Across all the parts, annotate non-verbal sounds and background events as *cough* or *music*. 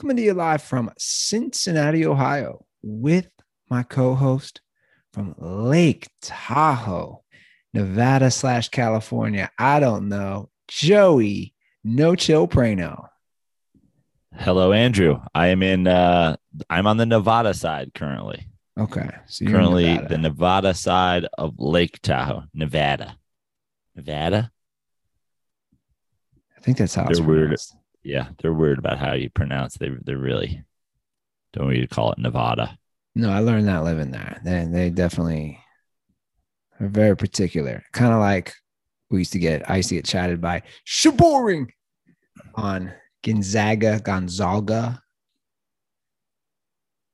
coming to you live from Cincinnati, Ohio, with my co host from Lake Tahoe, Nevada slash California. I don't know, Joey No Chill Prano. Hello, Andrew. I am in. Uh, I'm on the Nevada side currently. Okay, so you're currently, Nevada. the Nevada side of Lake Tahoe, Nevada. Nevada. I think that's how it's weird. pronounced. Yeah, they're weird about how you pronounce. They they're really don't want you to call it Nevada. No, I learned that living there. They they definitely are very particular. Kind of like we used to get. I used to get chatted by Shaboring on Gonzaga, Gonzaga.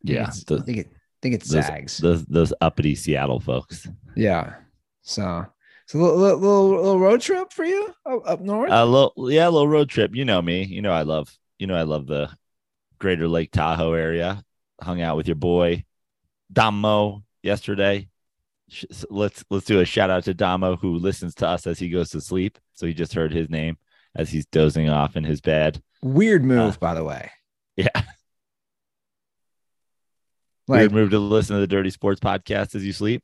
Yeah, the- I think it. I think it's those, Zags. those those uppity Seattle folks. yeah. So, so a little, little, little, road trip for you up, up north. A little, yeah, a little road trip. You know me. You know I love. You know I love the Greater Lake Tahoe area. Hung out with your boy Damo yesterday. Let's let's do a shout out to Damo who listens to us as he goes to sleep. So he just heard his name as he's dozing off in his bed. Weird move, uh, by the way. Yeah, Like, weird move to listen to the Dirty Sports podcast as you sleep.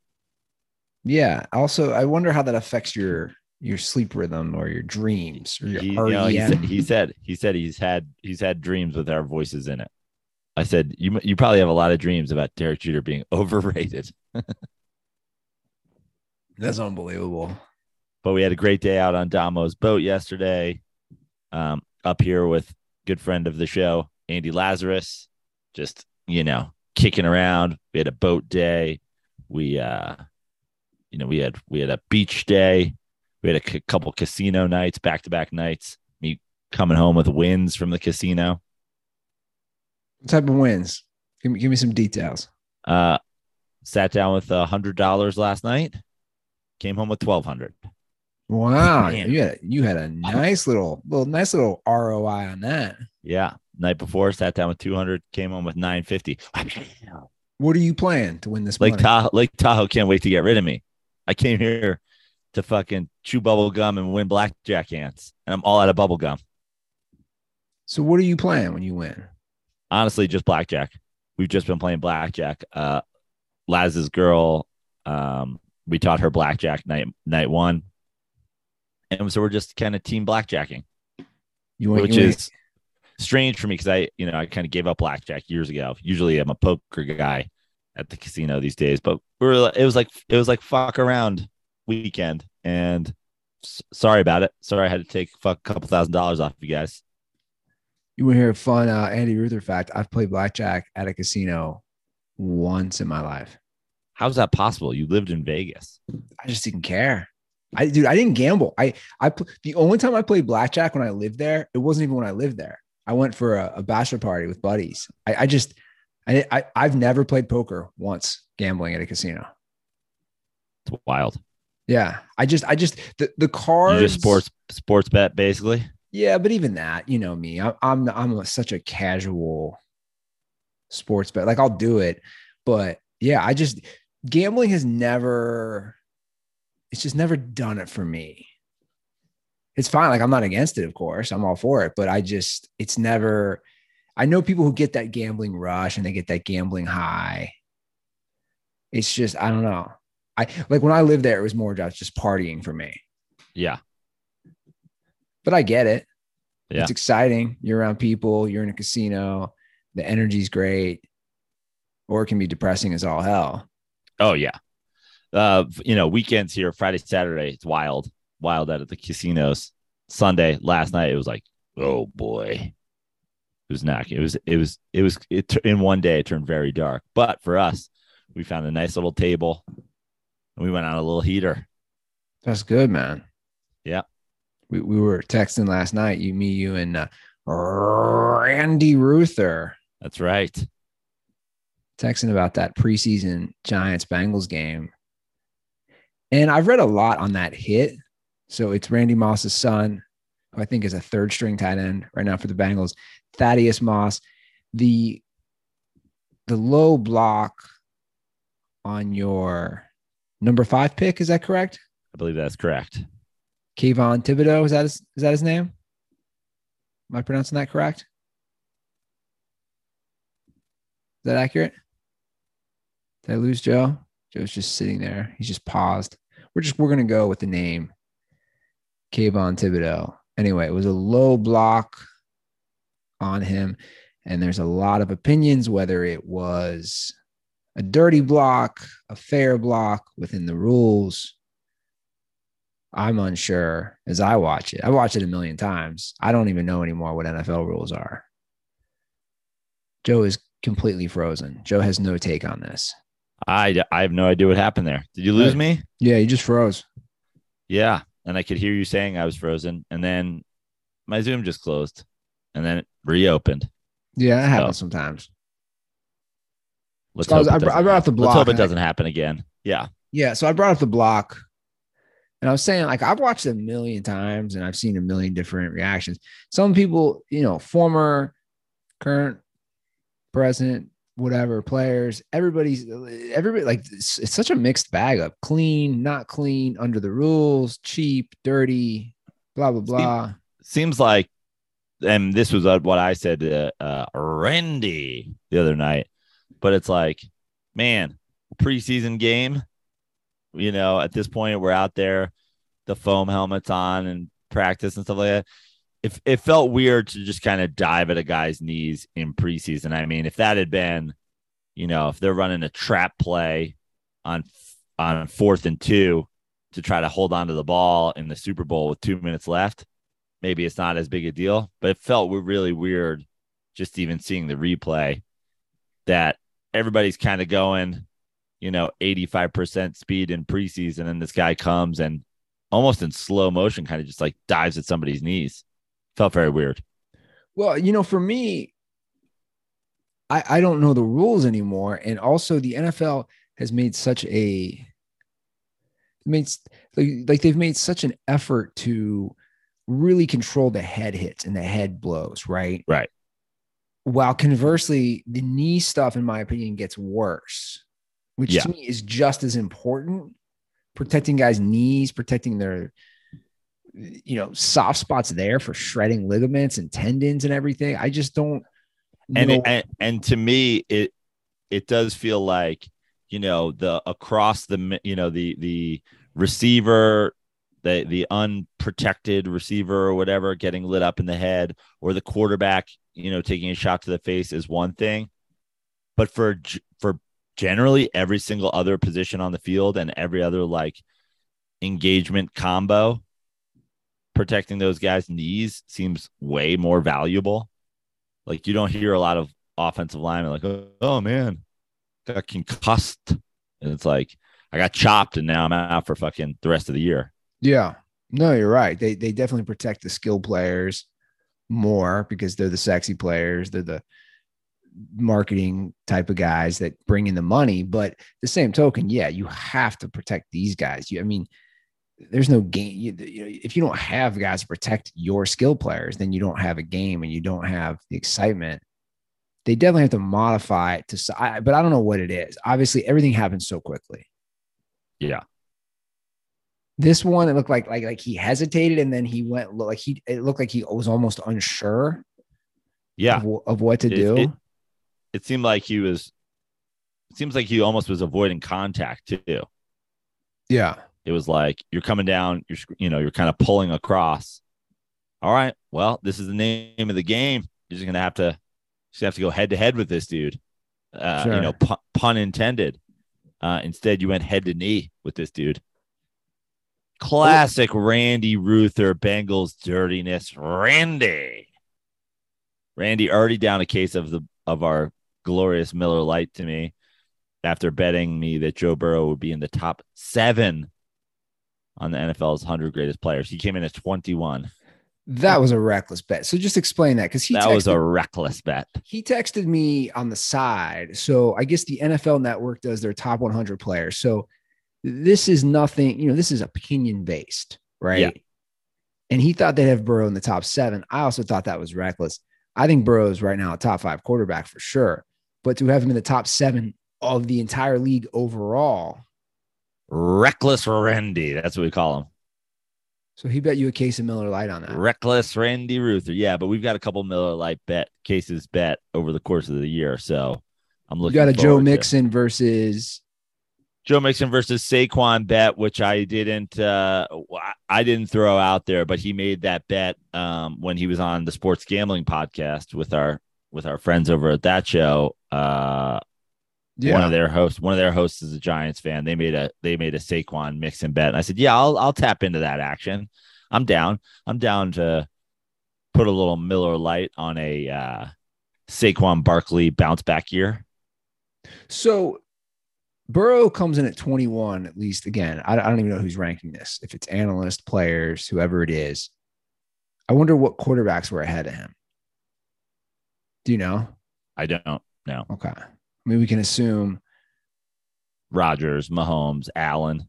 Yeah. Also, I wonder how that affects your your sleep rhythm or your dreams or your He, you know, he, said, he said he said he's had he's had dreams with our voices in it. I said you you probably have a lot of dreams about Derek Jeter being *laughs* overrated. That's unbelievable. but we had a great day out on Damo's boat yesterday. Um, up here with good friend of the show, Andy Lazarus, just you know, kicking around. We had a boat day. We uh you know, we had we had a beach day. We had a c- couple casino nights, back to back nights. Me coming home with wins from the casino. What type of wins? Give me, give me some details. Uh sat down with a hundred dollars last night. Came home with twelve hundred. Wow, *laughs* Man. you had you had a nice little little nice little ROI on that. Yeah. Night before, sat down with 200, came home with 950. *laughs* What are you playing to win this Lake money? Tahoe, Lake Tahoe can't wait to get rid of me. I came here to fucking chew bubble gum and win blackjack hands, and I'm all out of bubble gum. so what are you playing when you win? Honestly, just blackjack. We've just been playing blackjack. Uh, Laz's girl, um, we taught her blackjack night night one, and so we're just kind of team blackjacking, You win, which you is strange for me because I, you know, I kind of gave up blackjack years ago. Usually, I'm a poker guy at the casino these days, but we were, it was like it was like fuck around weekend, and s- sorry about it. Sorry, I had to take fuck a couple thousand dollars off you guys. you want to hear a fun uh, Andy Ruther fact? I've played blackjack at a casino once in my life. How's that possible? You lived in Vegas. I just didn't care. I dude, I didn't gamble. I I the only time I played blackjack when I lived there, it wasn't even when I lived there. I went for a, a bachelor party with buddies. I, I just I, I I've never played poker once gambling at a casino. It's wild. Yeah, I just I just the the cards You just sports sports bet basically. Yeah, but even that, you know me, I, I'm I'm a, such a casual sports bet. Like I'll do it, but yeah, I just gambling has never. It's just never done it for me. It's fine. Like I'm not against it, of course. I'm all for it, but I just it's never. I know people who get that gambling rush and they get that gambling high. It's just I don't know. I like when I lived there, it was more just just partying for me. Yeah. But I get it. Yeah. It's exciting. You're around people, you're in a casino, the energy's great, or it can be depressing as all hell. Oh yeah. Uh, you know, weekends here, Friday, Saturday, it's wild, wild out at the casinos. Sunday, last night, it was like, oh boy, was not. It was, it was, it was. It in one day, it turned very dark. But for us, we found a nice little table, and we went on a little heater. That's good, man. Yeah. We, we were texting last night, you, me, you, and uh, Randy Ruther. That's right. Texting about that preseason Giants Bengals game. And I've read a lot on that hit. So it's Randy Moss's son, who I think is a third string tight end right now for the Bengals, Thaddeus Moss. The the low block on your number five pick, is that correct? I believe that's correct. Kayvon Thibodeaux, is that his, is that his name? Am I pronouncing that correct? Is that accurate? Did I lose Joe? Joe's just sitting there. He's just paused. We're just we're gonna go with the name Kayvon Thibodeaux. Anyway, it was a low block on him, and there's a lot of opinions whether it was a dirty block, a fair block within the rules. I'm unsure as I watch it. I watch it a million times. I don't even know anymore what NFL rules are. Joe is completely frozen. Joe has no take on this. I, I have no idea what happened there. Did you lose me? Yeah, you just froze. Yeah. And I could hear you saying I was frozen. And then my Zoom just closed and then it reopened. Yeah, that happens sometimes. Let's So I was- hope I br- I brought up the block Let's hope it doesn't happen again. Yeah. Yeah, so I brought up the block, and I was saying like I've watched it a million times, and I've seen a million different reactions. Some people, you know, former, current, present, whatever players, everybody's everybody like it's, it's such a mixed bag of clean, not clean, under the rules, cheap, dirty, blah blah blah. Seems like, and this was uh, what I said to uh, Randy the other night, but it's like, man, preseason game, you know, at this point, we're out there, the foam helmets on and practice and stuff like that. If it felt weird to just kind of dive at a guy's knees in preseason. I mean, if that had been, you know, if they're running a trap play on on fourth and two to try to hold on to the ball in the Super Bowl with two minutes left, maybe it's not as big a deal. But it felt really weird just even seeing the replay that everybody's kind of going, you know, 85% speed in preseason. And this guy comes and almost in slow motion kind of just like dives at somebody's knees. Felt very weird. Well, you know, for me, I, I don't know the rules anymore. And also the NFL has made such a made like, like they've made such an effort to really control the head hits and the head blows, right? Right. While conversely, the knee stuff, in my opinion, gets worse, which Yeah. to me is just as important. Protecting guys' knees, protecting their you know soft spots there for shredding ligaments and tendons and everything. I just don't and, it, and and to me it it does feel like you know the across the you know the the receiver the the unprotected receiver or whatever getting lit up in the head or the quarterback you know taking a shot to the face is one thing but for for generally every single other position on the field and every other like engagement combo protecting those guys knees seems way more valuable like you don't hear a lot of offensive linemen like, oh, oh, man, got concussed. And it's like, I got chopped and now I'm out for fucking the rest of the year. Yeah, no, you're right. They they definitely protect the skill players more because they're the sexy players. They're the marketing type of guys that bring in the money. But the same token, yeah, you have to protect these guys. You, I mean, there's no game. You, you know, if you don't have guys to protect your skill players, then you don't have a game and you don't have the excitement. They definitely have to modify it to, but I don't know what it is. Obviously, everything happens so quickly. Yeah. This one, it looked like like like he hesitated and then he went like he it looked like he was almost unsure Yeah. of, of what to It- do. it- It seemed like he was, it seems like he almost was avoiding contact too. yeah. It was like, you're coming down, you're, you know, you're kind of pulling across. All right. Well, this is the name of the game. You're just going to have to, just have to go head to head with this dude. Uh, Sure. You know, pun, pun intended. Uh, instead, you went head to knee with this dude. Classic Randy Ruther Bengals dirtiness. Randy. Randy already down a case of the of our glorious Miller Lite to me after betting me that Joe Burrow would be in the top seven on the NFL's 100 greatest players. He came in at 21. That was a reckless bet. So just explain that because he that texted, was a reckless bet. he texted me on the side. So I guess the NFL Network does their top 100 players. So this is nothing. You know, this is opinion based, right? Yeah. And he thought they'd have Burrow in the top seven. I also thought that was reckless. I think Burrow is right now a top five quarterback for sure. But to have him in the top seven of the entire league overall, Reckless Randy. That's what we call him. so he bet you a case of Miller Lite on that. Reckless Randy Ruther. Yeah, but we've got a couple Miller Lite bet cases bet over the course of the year. So I'm looking. You got a Joe forward to- Mixon versus Joe Mixon versus Saquon bet, which I didn't uh I didn't throw out there, but he made that bet um when he was on the sports gambling podcast with our with our friends over at that show. Uh one of their hosts, one of their hosts is a Giants fan. They made a they made a Saquon Mixon bet. And I said, Yeah, I'll I'll tap into that action. I'm down. I'm down to put a little Miller Lite on a uh Saquon Barkley bounce back year. So Burrow comes in at 21, at least. Again, I, I don't even know who's ranking this. If it's analyst, players, whoever it is, I wonder what quarterbacks were ahead of him. Do you know? I don't know. Okay. I mean, we can assume Rodgers, Mahomes, Allen.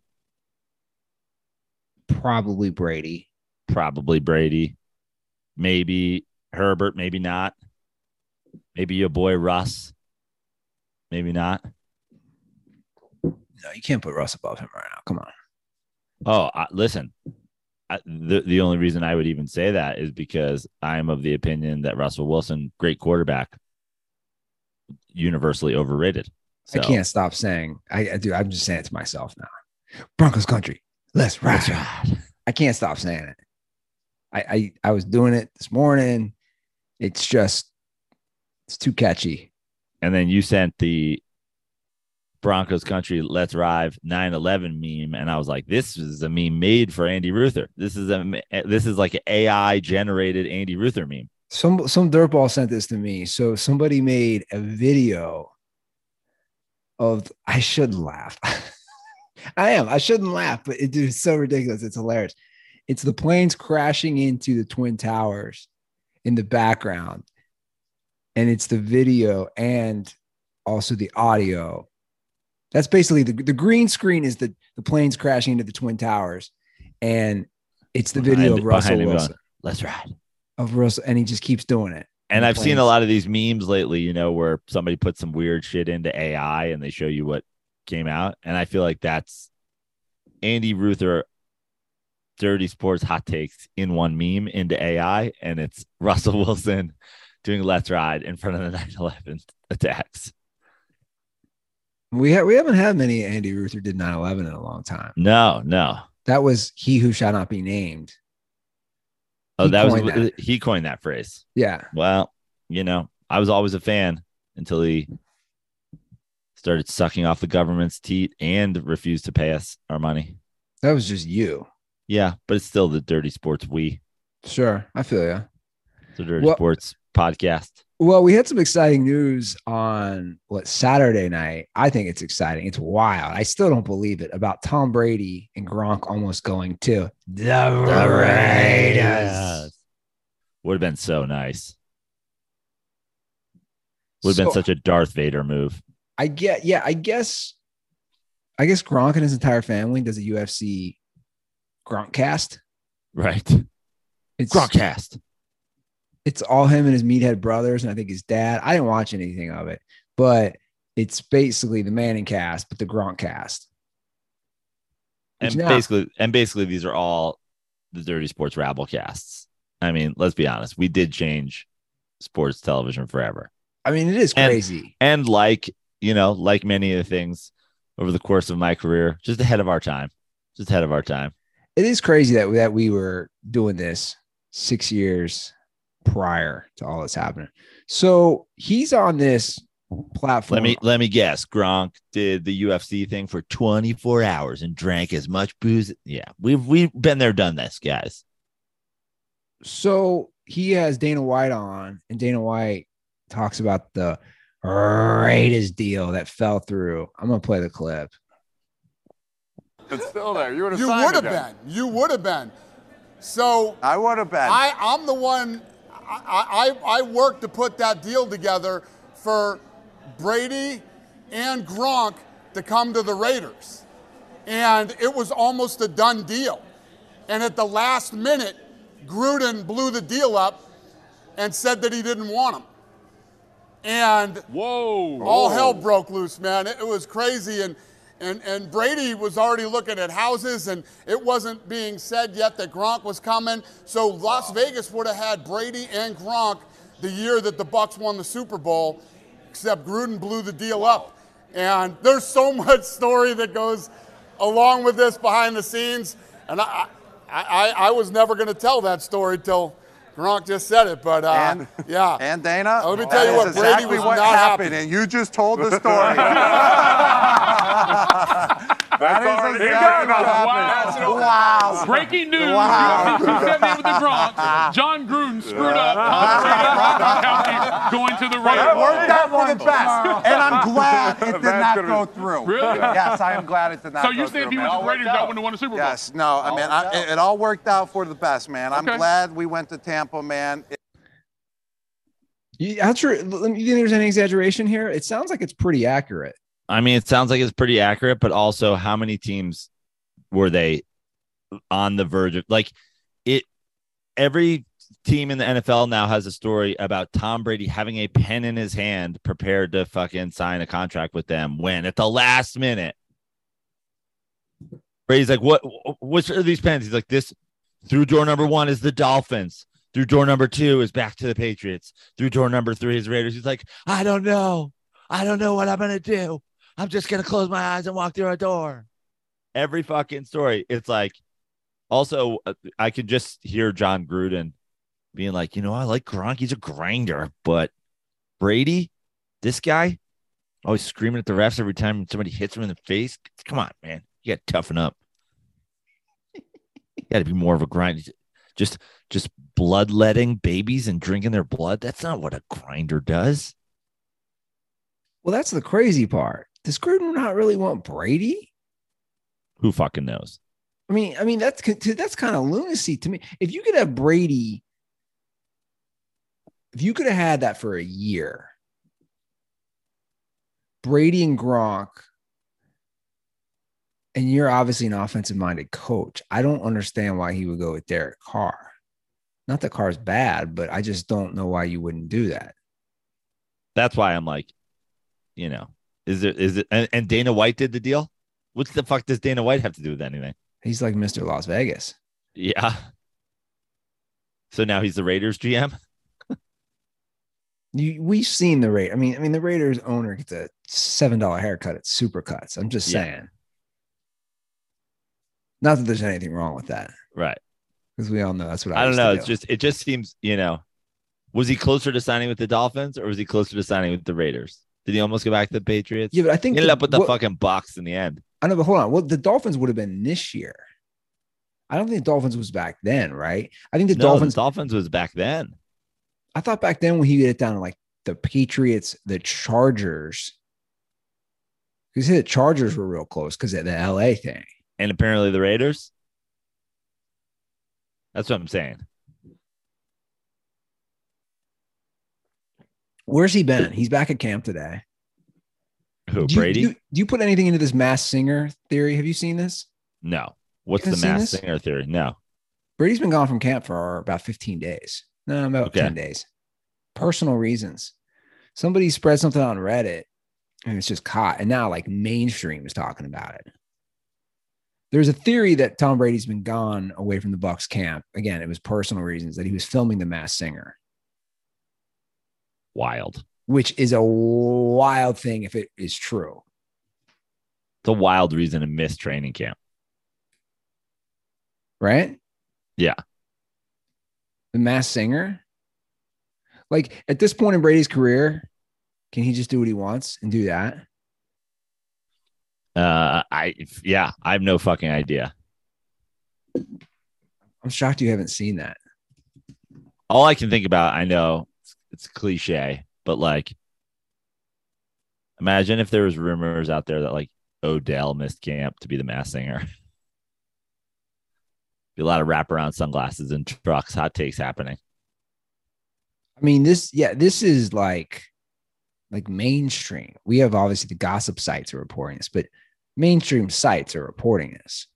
probably Brady. probably Brady, maybe Herbert, maybe not. Maybe your boy Russ, maybe not. No, you can't put Russ above him right now. Come on. Oh, I, listen, I, the the only reason I would even say that is because I'm of the opinion that Russell Wilson, great quarterback, universally overrated. So, I can't stop saying, I, I do. I'm just saying it to myself now. Broncos country. Let's ride. That's right. I can't stop saying it. I, I I was doing it this morning. It's just it's too catchy. And then you sent the Broncos country let's ride 9/11 meme and I was like this is a meme made for Andy Ruther. This is a this is like an AI generated Andy Ruther meme. Some some dirtball sent this to me. So somebody made a video of I shouldn't laugh. *laughs* I am. I shouldn't laugh, but it is so ridiculous. It's hilarious. It's the planes crashing into the twin towers in the background. And it's the video and also the audio. That's basically the, the green screen is the, the planes crashing into the twin towers. And it's the video Behind- of Russell him going, Wilson. Let's ride. Of Russell, and he just keeps doing it. And I've seen a lot of these memes lately, you know, where somebody puts some weird shit into AI and they show you what came out. And I feel like that's Andy Ruther dirty sports hot takes in one meme into AI. And it's *laughs* Russell Wilson doing Let's Ride in front of the 9 11 attacks. We ha- we haven't had many Andy Ruther did 9/11 in a long time. No, no. That was he who shall not be named. Oh, He that was that. he coined that phrase. Yeah, Well, you know, I was always a fan until he started sucking off the government's teat and refused to pay us our money. that was just you. Yeah, but it's still the Dirty Sports We, Sure, I feel you. the Dirty Well- Sports podcast. Well, we had some exciting news on what Saturday night. I think it's exciting. It's wild. I still don't believe it about Tom Brady and Gronk almost going to the, Raiders. Would have been so nice. Would have So- been such a Darth Vader move. I get, yeah, I guess, I guess Gronk and his entire family does a UFC Gronkcast. Right. It's Gronkcast. It's all him and his meathead brothers, and I think his dad. I didn't watch anything of it, but it's basically the Manning cast, but the Gronk cast. And now- basically and basically these are all the Dirty Sports Rabble casts. I mean, let's be honest. We did change sports television forever. I mean, it is And- crazy. And like, you know, like many of the things over the course of my career, just ahead of our time. Just ahead of our time. it is crazy that that we were doing this six years prior to all this happening. So he's on this platform. Let me let me guess. Gronk did the UFC thing for 24 hours and drank as much booze. Yeah, we've we've been there, done this, guys. So he has Dana White on, and Dana White talks about the Raiders deal that fell through. I'm gonna play the clip. It's still there. You would have You signed would it have then. been. You would have been. So I would have been. I, I'm the one. I, I, I worked to put that deal together for Brady and Gronk to come to the Raiders, and it was almost a done deal. And at the last minute, Gruden blew the deal up and said that he didn't want him. And Whoa. all hell broke loose, man. It, it was crazy. And, and, and Brady was already looking at houses, and it wasn't being said yet that Gronk was coming. So Las Vegas would have had Brady and Gronk the year that the Bucs won the Super Bowl, except Gruden blew the deal up. And there's so *laughs* much story that goes along with this behind the scenes. And I, I, I, I was never going to tell that story till Gronk just said it. But uh, And- yeah. And Dana, Let me tell you is what, Brady exactly was what not happened, happy. and you just told the story. *laughs* *laughs* that is already- exactly Here we go. what happened. Wow. Wow. Breaking news. Wow. UFC 70 with the Gronk. Jon Gruden screwed up. Tom Brady, Rockland County, going to the But it Raiders. worked out for the best, and I'm glad it did not go through. Really? Yes, I am glad it did not So go you through. say if he was the Raiders, that wouldn't have won a Super Bowl? Yes, no, I mean, I, it, it all worked out for the best, man. I'm Okay. glad we went to Tampa, man. It- You, how true? You think there's any exaggeration here? It sounds like it's pretty accurate. I mean, it sounds like it's pretty accurate, but also how many teams were they on the verge of like it? Every team in the NFL now has a story about Tom Brady having a pen in his hand, prepared to fucking sign a contract with them when at the last minute. Brady's like, what? Which are these pens? He's like, this through door number one is the Dolphins. Through door number two is back to the Patriots. Through door number three is Raiders. He's like, I don't know. I don't know what I'm gonna do. I'm just gonna close my eyes and walk through a door. Every fucking story. It's like, also, uh, I could just hear Jon Gruden being like, you know, I like Gronk. He's a grinder, but Brady, this guy, always screaming at the refs every time somebody hits him in the face. Come on, man. You got to toughen up. you got to be more of a grind. Just, just bloodletting babies and drinking their blood. That's not what a grinder does. Well, that's the crazy part. Does Gruden not really want Brady? Who fucking knows? I mean, I mean that's that's kind of lunacy to me. If you could have Brady, if you could have had that for a year, Brady and Gronk, and you're obviously an offensive minded coach. I don't understand why he would go with Derek Carr. Not that Carr's bad, but I just don't know why you wouldn't do that. That's why I'm like, you know, is it is it and, and Dana White did the deal? What the fuck does Dana White have to do with anything? He's like Mr. Las Vegas. Yeah. So now he's the Raiders GM. You, we've seen the rate. I mean, I mean, the Raiders owner gets a seven dollar haircut at Supercuts. I'm just Yeah. saying. Not that there's anything wrong with that, Right. because we all know that's what I, I don't know. do. It's just it just seems, you know, was he closer to signing with the Dolphins or was he closer to signing with the Raiders? Did he almost go back to the Patriots? yeah, but I think He ended the- up with the what- fucking box in the end. I know, but hold on. Well, the Dolphins would have been this year. I don't think the Dolphins was back then, right? I think the no, Dolphins. the Dolphins was back then. I thought back then when he get it down to like the Patriots, the Chargers. Because the Chargers were real close because of the LA thing. And apparently the Raiders. That's what I'm saying. Where's he been? He's back at camp today. Who, do you, Brady? Do you, do you put anything into this mass singer theory? Have you seen this? no. What's the mass singer theory? No. Brady's been gone from camp for about 15 days. No, about Okay. 10 days. Personal reasons. Somebody spread something on Reddit and it's just caught. And now, like, mainstream is talking about it. There's a theory that Tom Brady's been gone away from the Bucs camp. Again, it was personal reasons that he was filming the mass singer, Wild. which is a wild thing if it is true. It's a wild reason to miss training camp. right? Yeah. The mass singer. Like at this point in Brady's career, can he just do what he wants and do that? Uh, I yeah, I have no fucking idea. I'm shocked you haven't seen that. All I can think about, I know it's, it's cliche, but like, imagine if there was rumors out there that like Odell missed camp to be the mass singer. *laughs* Be a lot of wraparound sunglasses and trucks, hot takes happening. I mean, this, yeah, this is like, like mainstream. We have obviously the gossip sites are reporting this, but mainstream sites are reporting this.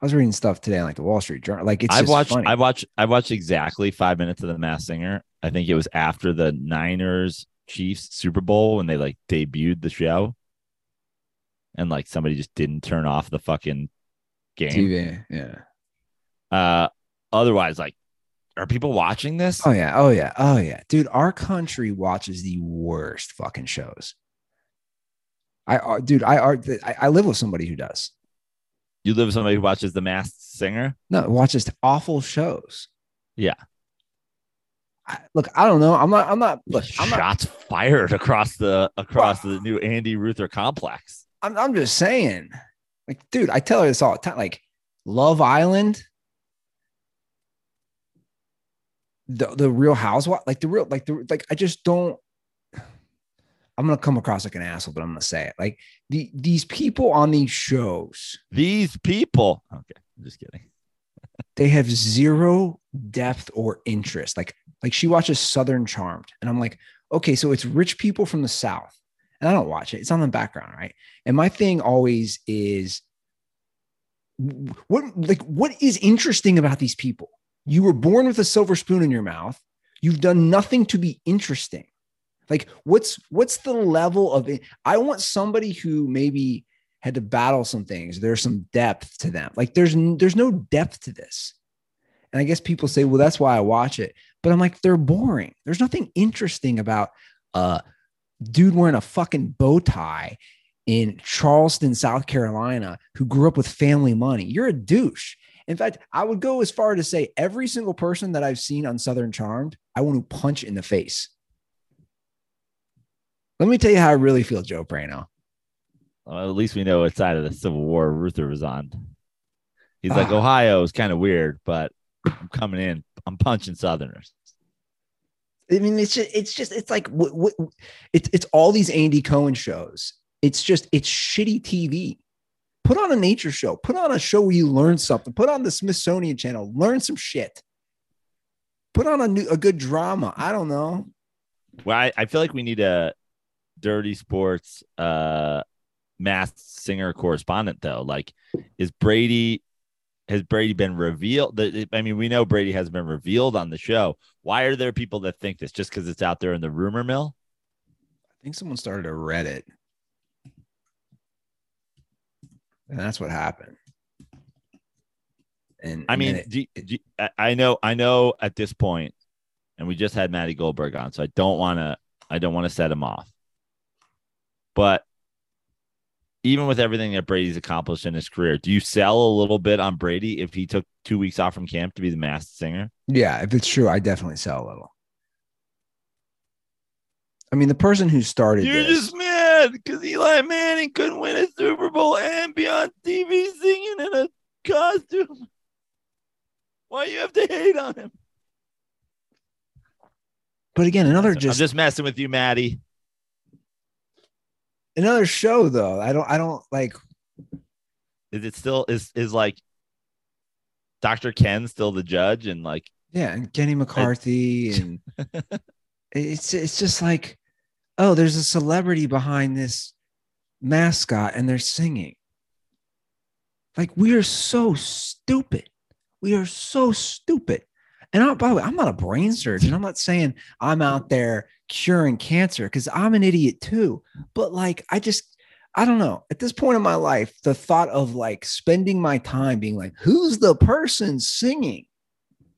I was reading stuff today on like the Wall Street Journal. Like it's I've just watched funny. I watched I watched exactly five minutes of the Mass Singer. I think it was after the Niners Chiefs Super Bowl when they like debuted the show, and like somebody just didn't turn off the fucking game. TV. Yeah. Uh, otherwise, like, are people watching this? Oh yeah. Oh yeah. Oh yeah. Dude, our country watches the worst fucking shows. I, uh, dude, I, are- I, I live with somebody who does. You live with somebody who watches the Masked Singer. No, watches awful shows. Yeah. I, look, I don't know. I'm not. I'm not. Look, I'm not. Shots fired across the across the new Andy Ruther complex. I'm, I'm just saying. Like, dude, I tell her this all the time. Like, Love Island, the the Real Housewife, like the real, like the like. I just don't. I'm gonna come across like an asshole, but I'm gonna say it. Like the these people on these shows, These people. Okay, I'm just kidding. *laughs* they have zero depth or interest. Like like she watches Southern Charmed, and I'm like, okay, so it's rich people from the South, and I don't watch it. It's on the background, right? And my thing always is, what like what is interesting about these people? You were born with a silver spoon in your mouth. You've done nothing to be interesting. Like what's what's the level of it? I want somebody who maybe had to battle some things. There's some depth to them. Like there's there's no depth to this. And I guess people say, well, that's why I watch it. But I'm like, they're boring. There's nothing interesting about a dude wearing a fucking bow tie in Charleston, South Carolina, who grew up with family money. You're a douche. In fact, I would go as far to say every single person that I've seen on Southern Charmed, I want to punch in the face. Let me tell you how I really feel, Joe Prano. Well, at least we know what side of the Civil War Ruther was on. He's like, Ah. Ohio is kind of weird, but I'm coming in. I'm punching Southerners. I mean, it's just, it's just, it's like, what, what, it's, it's all these Andy Cohen shows. It's just, it's shitty TV. Put on a nature show. Put on a show where you learn something. Put on the Smithsonian Channel. Learn some shit. Put on a new, a good drama. I don't know. Well, I, I feel like we need a dirty sports uh masked singer correspondent though. Like, is Brady has Brady been revealed? I mean, we know Brady has been revealed on the show. Why are there people that think this just because it's out there in the rumor mill? I think someone started a Reddit. And that's what happened. And I mean, then it- do, do, I- I know, I know at this point, and we just had Matty Goldberg on, so I don't want to, I don't want to set him off. But even with everything that Brady's accomplished in his career, do you sell a little bit on Brady if he took two weeks off from camp to be the masked singer? Yeah, if it's true, I definitely sell a little. I mean, the person who started You're this, just mad because Eli Manning couldn't win a Super Bowl and be on TV singing in a costume. Why you have to hate on him? but again, another I'm just, just messing with you, Maddie. another show though. I don't, I don't like. Is it still is is like Dr. Ken still the judge and like Yeah, and Kenny McCarthy, and *laughs* it's it's just like, oh, there's a celebrity behind this mascot, and they're singing. Like we are so stupid. We are so stupid. And I, by the way, I'm not a brain surgeon. I'm not saying I'm out there curing cancer because I'm an idiot too. But like, I just, I don't know. At this point in my life, the thought of like spending my time being like, who's the person singing?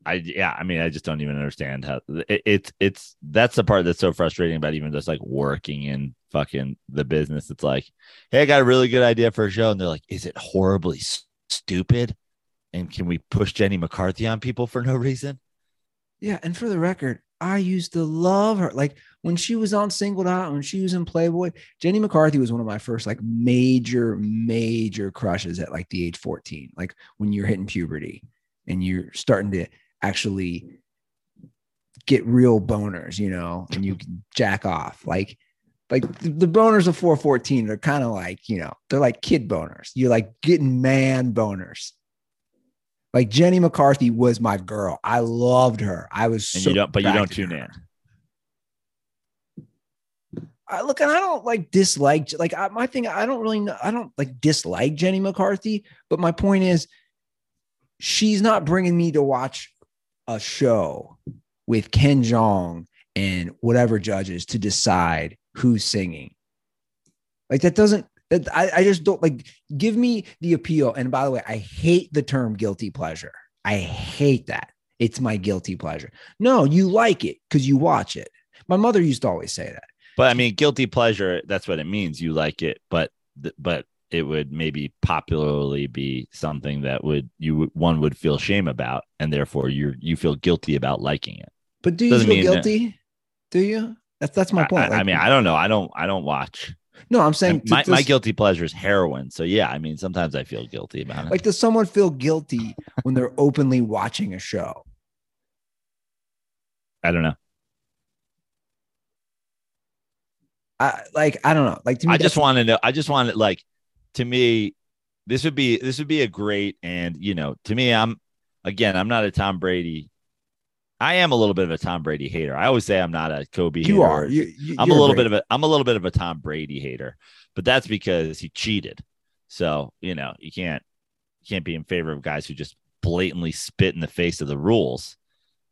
I yeah, I mean, I just don't even understand how it, it's it's that's the part that's so frustrating about even just like working in fucking the business. It's like, hey, I got a really good idea for a show, and they're like, is it horribly s- stupid? And can we push Jenny McCarthy on people for no reason? Yeah, and for the record, I used to love her. Like when she was on Singled Out, when she was in Playboy, Jenny McCarthy was one of my first like major, major crushes at like the age 14. Like when you're hitting puberty and you're starting to actually get real boners, you know, and you can jack off. Like, like the, boners of 414 are kind of like, you know, they're like kid boners. You're like getting man boners. Like Jenny McCarthy was my girl. I loved her. I was And so you don't, but you don't tune in. I look, and I don't like dislike like I, my thing. I don't really know. I don't like dislike Jenny McCarthy, but my point is, she's not bringing me to watch a show with Ken Jeong and whatever judges to decide who's singing. Like that doesn't. That I, I just don't like. Give me the appeal. And by the way, I hate the term guilty pleasure. I hate that. It's my guilty pleasure. No, you like it because you watch it. My mother used to always say that. But I mean, guilty pleasure, that's what it means. You like it, but but it would maybe popularly be something that would you one would feel shame about, and therefore you you feel guilty about liking it. But do you Doesn't feel mean that- guilty? Do you? That's that's my point. I, I mean, I don't know. I don't I don't watch. no, I'm saying my, my guilty pleasure is heroin. So yeah, I mean, sometimes I feel guilty about it. Like, does someone feel guilty when they're openly watching a show? I don't know. I like. I don't know. Like to me, I just want to know. I just want to like to me, this would be this would be a great and you know, to me, I'm again, I'm not a Tom Brady. I am a little bit of a Tom Brady hater. I always say I'm not a Kobe. you hater. are. You, you, I'm a little great. bit of a I'm a little bit of a Tom Brady hater, but that's because he cheated. So you know you can't you can't be in favor of guys who just blatantly spit in the face of the rules.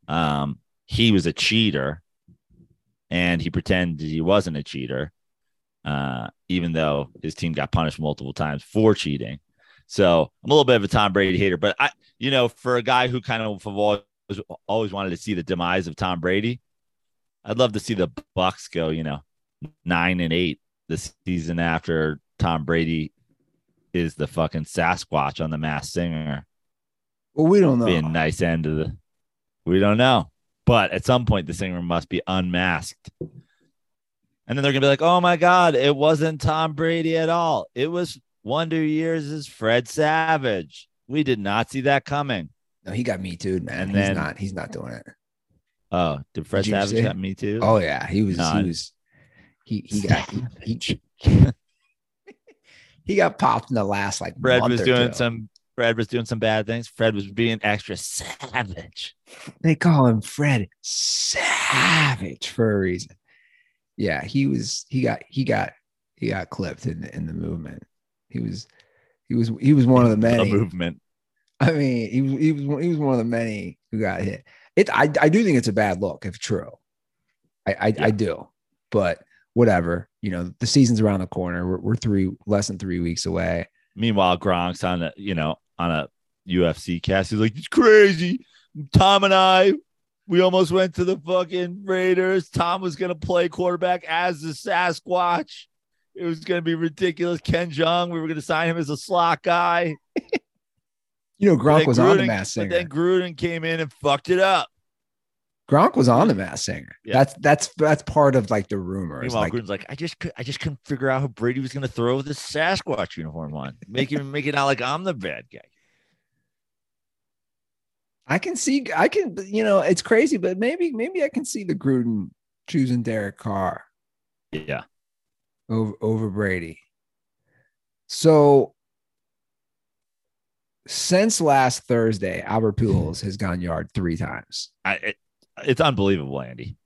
Um, he was a cheater, and he pretended he wasn't a cheater, uh, even though his team got punished multiple times for cheating. So I'm a little bit of a Tom Brady hater, but I, you know, for a guy who kind of always always wanted to see the demise of Tom Brady, I'd love to see the Bucs go, you know, nine and eight the season after Tom Brady is the fucking Sasquatch on the Mass Singer. Well, we don't know. Be a nice end to the. We don't know, but at some point the singer must be unmasked, and then they're gonna be like, "Oh my God, it wasn't Tom Brady at all. It was Wonder Years' Fred Savage. We did not see that coming." No, he got me too, man. And he's then- not. He's not doing it. Oh, did Fred Did Savage got me too? Oh yeah, he was. No, he was. He he *laughs* got he, he, he got popped in the last like Fred was doing two. some. Fred was doing some bad things. Fred was being extra savage. They call him Fred Savage for a reason. Yeah, he was. He got. He got. He got clipped in the, in the movement. He was. He was. He was one of the many. movement. I mean, he was. He was. He was one of the many who got hit. It. I. I do think it's a bad look if true. I. I, I do, but whatever. You know, the season's around the corner. We're, we're three less than three weeks away. Meanwhile, Gronk's on a you know on a UFC cast. He's like, it's crazy. Tom and I, we almost went to the fucking Raiders. Tom was gonna play quarterback as the Sasquatch. It was gonna be ridiculous. Ken Jeong, we were gonna sign him as a slot guy. You know, Gronk was on the Gruden- Mass But then Gruden came in and fucked it up. Gronk was on the Mass Singer. Yeah. That's that's that's part of like the rumors. Meanwhile, Like, Gruden's like, I just cou- I just couldn't figure out who Brady was gonna throw with the Sasquatch uniform on. Make him make it out like I'm the bad guy. I can see, I can, you know, it's crazy, but maybe, maybe I can see the Gruden choosing Derek Carr Yeah. over over Brady. So since last Thursday, Albert Pujols has gone yard three times. I it, it's unbelievable, Andy.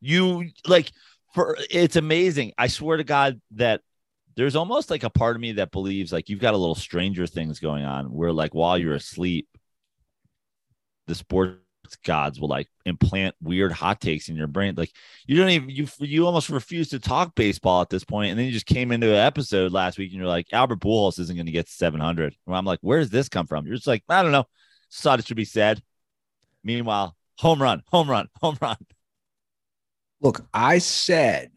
You like for it's amazing. I swear to God that there's almost like a part of me that believes like you've got a little stranger things going on where like while you're asleep, the sports gods will like implant weird hot takes in your brain. Like you don't even you you almost refuse to talk baseball at this point, and then you just came into an episode last week and you're like Albert Pujols isn't going to get 700. Well, I'm like, where does this come from? You're just like, I don't know. Just thought it should be said. Meanwhile, home run, home run, home run. Look, I said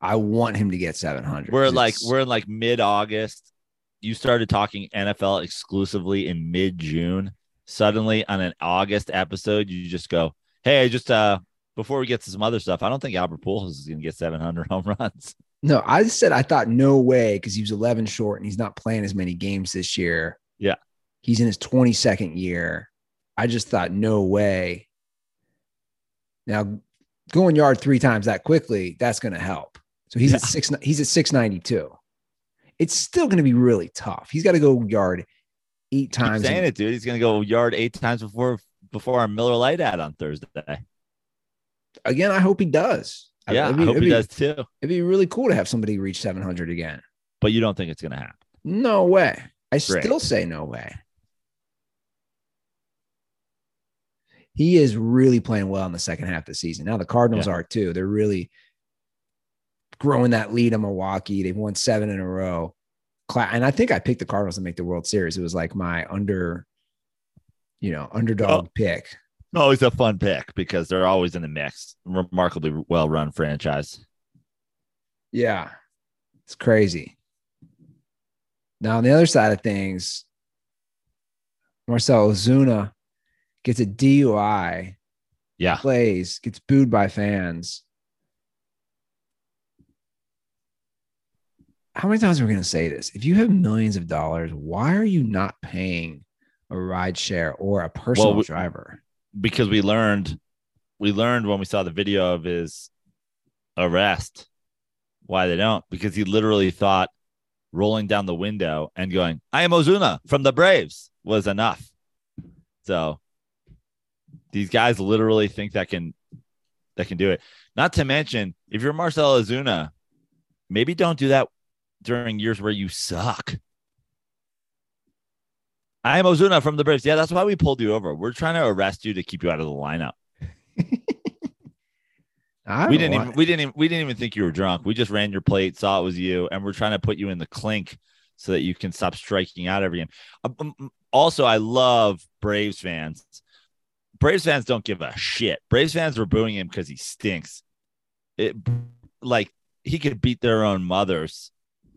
I want him to get 700. We're like it's- we're in like mid August. You started talking NFL exclusively in mid June. Suddenly, on an August episode, you just go, "Hey, just uh, before we get to some other stuff, I don't think Albert Pujols is going to get 700 *laughs* home runs." no, I said I thought no way because he was 11 short and he's not playing as many games this year. Yeah. He's in his 22nd year. I just thought no way. Now, going yard three times that quickly, that's going to help. So he's at six. He's at 692. It's still going to be really tough. He's got to go yard eight Keep times. saying in- it, dude. He's gonna go yard eight times before before our Miller Lite ad on Thursday. Again, I hope he does. Yeah, I It'd be- hope it'd he be- does too. It'd be really cool to have somebody reach 700 again. But you don't think it's gonna happen? No way. I Great. still say no way. He is really playing well in the second half of the season. Now the Cardinals Yeah. are too. They're really growing that lead in Milwaukee. They've won seven in a row. Cla- And I think I picked the Cardinals to make the World Series. It was like my under, you know, underdog Oh. pick. Always a fun pick because they're always in the mix. Remarkably well run franchise. Yeah. It's crazy. Now, on the other side of things, Marcel Ozuna gets a DUI, Yeah. plays, gets booed by fans. How many times are we going to say this? If you have millions of dollars, why are you not paying a ride share or a personal we- driver? because we learned we learned when we saw the video of his arrest why they don't because he literally thought rolling down the window and going i am ozuna from the braves was enough so these guys literally think that can that can do it not to mention if you're marcel ozuna maybe don't do that during years where you suck I am Ozuna from the Braves. Yeah, that's why we pulled you over. We're trying to arrest you to keep you out of the lineup. *laughs* We didn't even we didn't even we didn't even think you were drunk. We just ran your plate, saw it was you, and we're trying to put you in the clink so that you can stop striking out every game. Um, um, Also, I love Braves fans. Braves fans don't give a shit. Braves fans were booing him because he stinks. It like he could beat their own mothers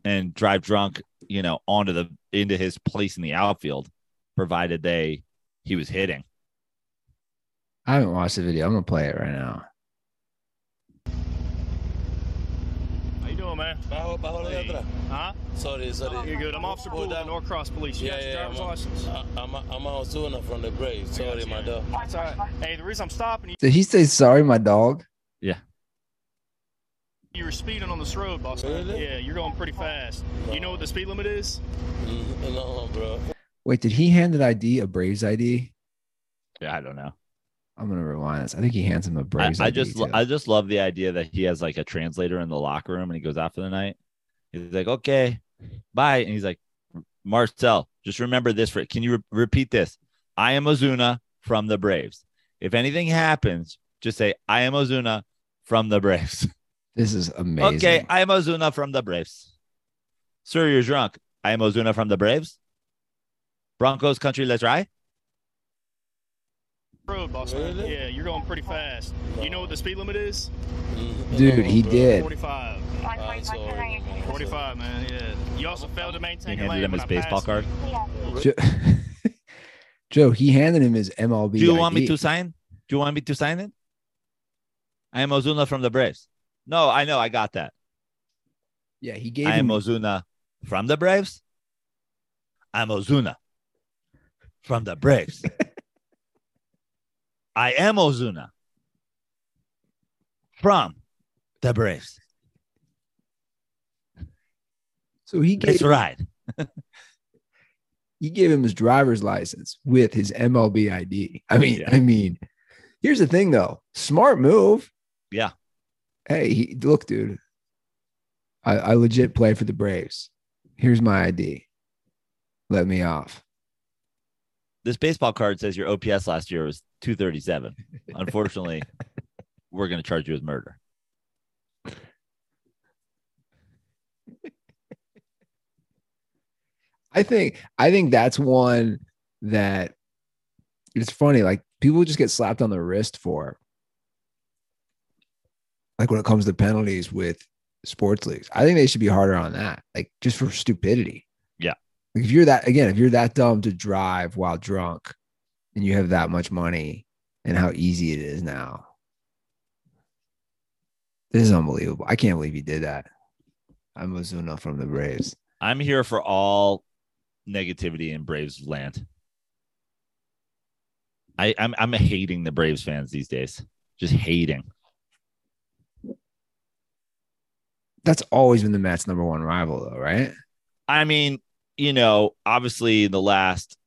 and drive drunk, you know, onto the into his place in the outfield, provided they he was hitting. I haven't watched the video. I'm going to play it right now. How you doing, man? Bajo, bajo Hey. Huh? Sorry, sorry. You're good. I'm Officer Hold Poole at on. Norcross Police. You Yeah, got your yeah, driver's I'm, license? I- I'm, I'm Ozuna from the Braves. Sorry, my dog. It's all right. Hey, the reason I'm stopping you, Did he say sorry, my dog? You were speeding on this road, boss. Really? Yeah, you're going pretty fast. You know what the speed limit is? Mm, No, bro. Wait, did he hand an ID, a Braves ID? Yeah, I don't know. I'm gonna rewind this. I think he hands him a Braves I ID. just too. I just love the idea that he has like a translator in the locker room and he goes out for the night. He's like, okay, bye. And he's like, Marcel, just remember this. For can you re- repeat this? I am Ozuna from the Braves. If anything happens, just say I am Ozuna from the Braves. *laughs* this is amazing. okay, I am Ozuna from the Braves. Sir, you're drunk. I am Ozuna from the Braves. Broncos country, let's ride. Road, boss. Really? Yeah, you're going pretty fast. You know what the speed limit is? Dude, he bro. did. 45. I'm sorry. 45, man. Yeah. You also failed to He maintain your handed him his baseball card. Joe, *laughs* Joe, he handed him his MLB. Do you want me to sign? Do you want me to sign it? I am Ozuna from the Braves. No, I know. I got that. Yeah, he gave I am him. Ozuna from the Braves. I'm Ozuna from the Braves. *laughs* I am Ozuna from the Braves. so he gave ride. *laughs* he gave him his driver's license with his MLB ID. I mean, Yeah. I mean, here's the thing though. Smart move. Yeah. Hey, he, look, dude. I, I legit play for the Braves. Here's my ID. Let me off. This baseball card says your OPS last year was 237. Unfortunately, *laughs* we're going to charge you with murder. I think I think that's one that it's funny. Like people just get slapped on the wrist for. Like when it comes to penalties with sports leagues, I think they should be harder on that. Like just for stupidity. Yeah. Like if you're that again, if you're that dumb to drive while drunk, and you have that much money, and how easy it is now. This is unbelievable. I can't believe he did that. I'm Ozuna from the Braves. I'm here for all negativity in Braves land. I, I'm I'm hating the Braves fans these days. Just hating. That's always been the Mets' number one rival, though, right? I mean, you know, obviously in the last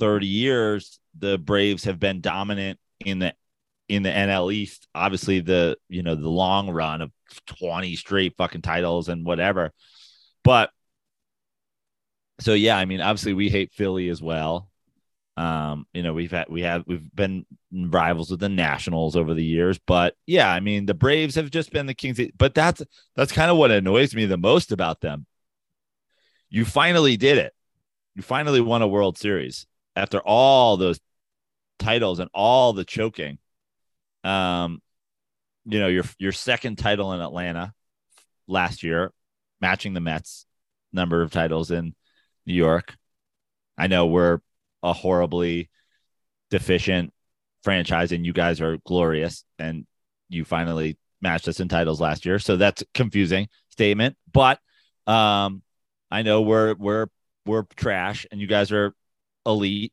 30 years, the Braves have been dominant in the in the NL East. Obviously, the you know the long run of 20 straight fucking titles and whatever. But so yeah, I mean, obviously we hate Philly as well. Um, you know, we've had we have we've been rivals with the Nationals over the years, but yeah, I mean, the Braves have just been the Kings. But that's that's kind of what annoys me the most about them. You finally did it. You finally won a World Series after all those titles and all the choking. Um, you know, your your second title in Atlanta last year, matching the Mets number of titles in New York. I know we're a horribly deficient franchise and you guys are glorious and you finally matched us in titles last year. So that's a confusing statement, but um I know we're we're we're trash and you guys are elite.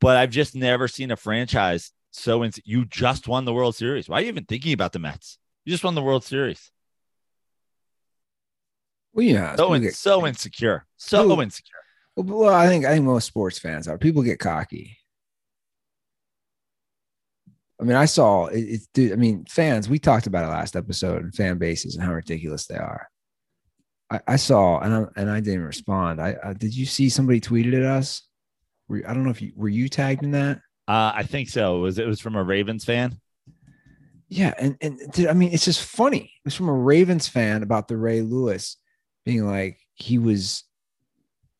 But I've just never seen a franchise so ins- you just won the World Series. Why are you even thinking about the Mets? You just won the World Series. Well, yeah, So in, so insecure. So Who- insecure. Well, I think I think most sports fans are. People get cocky. I mean, I saw it, it's dude. I mean, fans. We talked about it last episode, and fan bases and how ridiculous they are. I, I saw, and I, and I didn't respond. I, I did. You see somebody tweeted at us? Were, I don't know if you were you tagged in that. Uh, I think so. It was it was from a Ravens fan? Yeah, and and dude, I mean, it's just funny. It was from a Ravens fan about the Ray Lewis being like he was.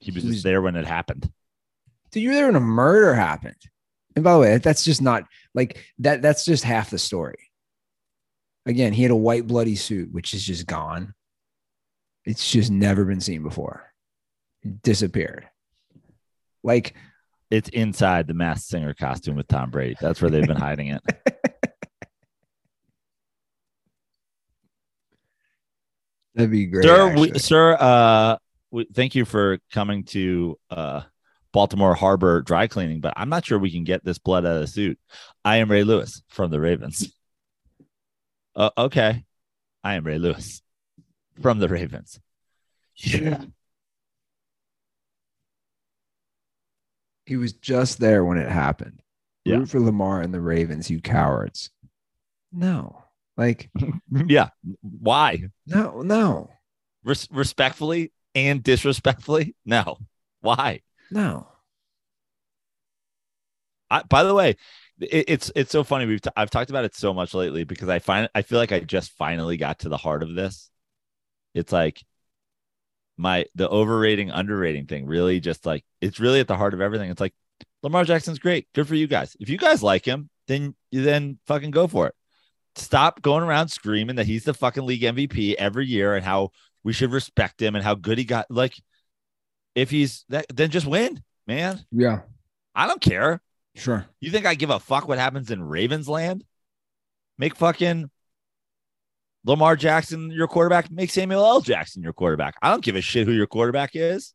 He was He just there when it happened. Dude, you were there when a murder happened. And by the way, that's just not like that. That's just half the story. Again, he had a white bloody suit, which is just gone. It's just never been seen before. It disappeared. Like, It's inside the masked singer costume with Tom Brady. That's where they've been *laughs* hiding it. that'd be great. sir, we, sir, uh, we, thank you for coming to uh, Baltimore Harbor dry cleaning, but I'm not sure we can get this blood out of the suit. I am Ray Lewis from the Ravens. Uh, okay, I am Ray Lewis from the Ravens. Yeah, he was just there when it happened. Yeah. Root for Lamar and the Ravens, you cowards. No, like, *laughs* yeah. Why? no, no, Res- respectfully and disrespectfully? No. Why? no. I, by the way, it, it's it's so funny. We've t- I've talked about it so much lately because I find I feel like I just finally got to the heart of this. It's like my the overrating underrating thing really just like it's really at the heart of everything. It's like Lamar Jackson's great, good for you guys. If you guys like him, then you then fucking go for it. Stop going around screaming that he's the fucking league MVP every year and how we should respect him and how good he got. Like, if he's that, then just win, man. Yeah, I don't care. sure. You think I give a fuck what happens in Ravens land? Make fucking Lamar Jackson your quarterback. Make Samuel L. Jackson your quarterback. I don't give a shit who your quarterback is.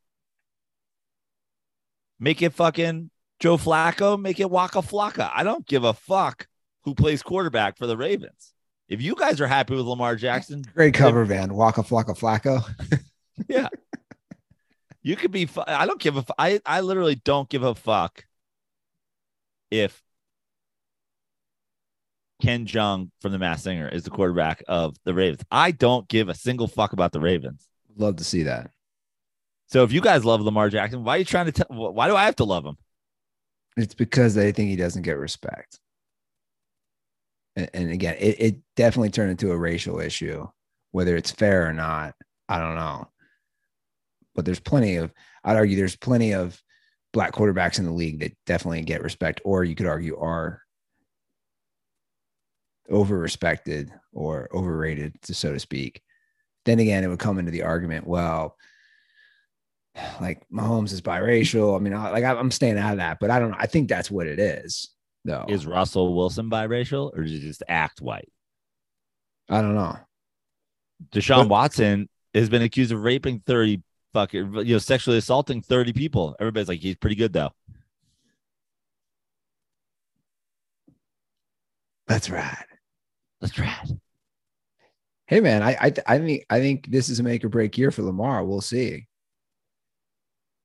Make it fucking Joe Flacco. Make it Waka Flocka. I don't give a fuck who plays quarterback for the Ravens. If you guys are happy with Lamar Jackson, Great cover band, Waka Flocka Flacco. *laughs* Yeah, you could be. fu- I don't give a. I I literally don't give a fuck if Ken Jeong from the Masked Singer is the quarterback of the Ravens. I don't give a single fuck about the Ravens. Love to see that. So if you guys love Lamar Jackson, why are you trying to tell? Why do I have to love him? It's because they think he doesn't get respect. And, again, it, it definitely turned into a racial issue, whether it's fair or not. I don't know. But there's plenty of, I'd argue there's plenty of black quarterbacks in the league that definitely get respect, or you could argue are over respected or overrated, so to speak. Then again, it would come into the argument, well, like Mahomes is biracial. I mean, I, like I'm staying out of that, but I don't know. I think that's what it is, though. Is Russell Wilson biracial or does he just act white? I don't know. Deshaun But- Watson has been accused of raping 30 fucking, you know, sexually assaulting 30 people. Everybody's like, he's pretty good though. That's right. That's right. Hey man, I I I think I think this is a make or break year for Lamar. We'll see.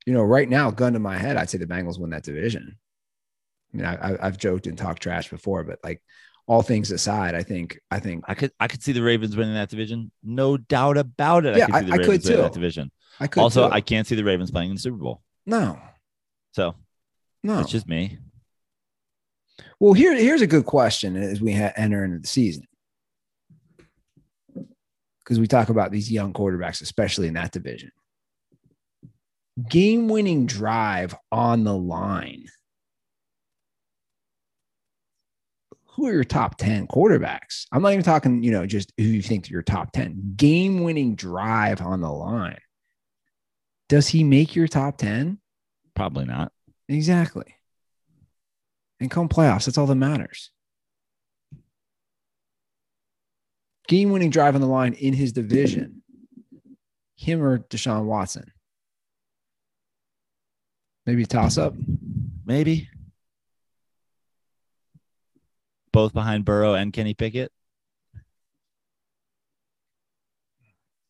you know, right now, gun to my head, I'd say the Bengals win that division. I mean, I, I've joked and talked trash before, but like all things aside, I think I think I could I could see the Ravens winning that division. No doubt about it. Yeah, I could see the I- I could Ravens winning too. that division. I could also, too. I can't see the Ravens playing in the Super Bowl. no So no. that's just me. Well, here here's a good question as we ha- enter into the season, because we talk about these young quarterbacks, especially in that division. Game-winning drive on the line. Who are your top ten quarterbacks? I'm not even talking, you know, just who you think your top ten. Game-winning drive on the line. Does he make your top ten? Probably not. Exactly. And come playoffs, that's all that matters. Game winning drive on the line in his division. Him or Deshaun Watson? Maybe toss up. Maybe. Both behind Burrow and Kenny Pickett.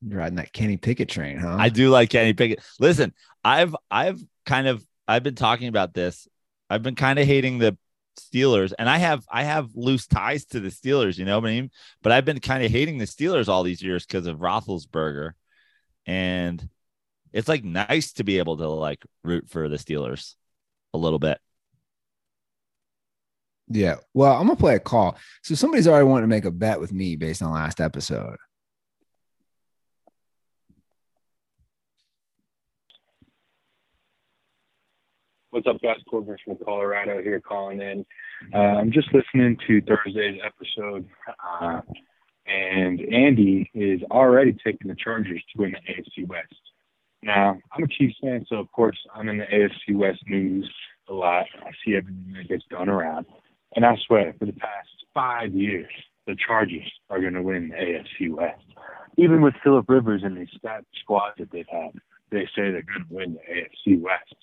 You're riding that Kenny Pickett train, huh? I do like Kenny Pickett. Listen, I've I've kind of I've been talking about this. I've been kind of hating the Steelers, and I have I have loose ties to the Steelers, you know what I mean? But I've been kind of hating the Steelers all these years because of Roethlisberger, and it's like nice to be able to like root for the Steelers a little bit. Yeah. Well, I'm gonna play a call. So somebody's already wanted to make a bet with me based on last episode. What's up, guys? Corbin from Colorado here calling in. Uh, I'm just listening to Thursday's episode, uh, and Andy is already taking the Chargers to win the AFC West. Now, I'm a Chiefs fan, so of course I'm in the AFC West news a lot. I see everything that gets done around, and I swear, for the past five years, the Chargers are going to win the AFC West. Even with Philip Rivers and the stat squad that they've had, they say they're going to win the AFC West.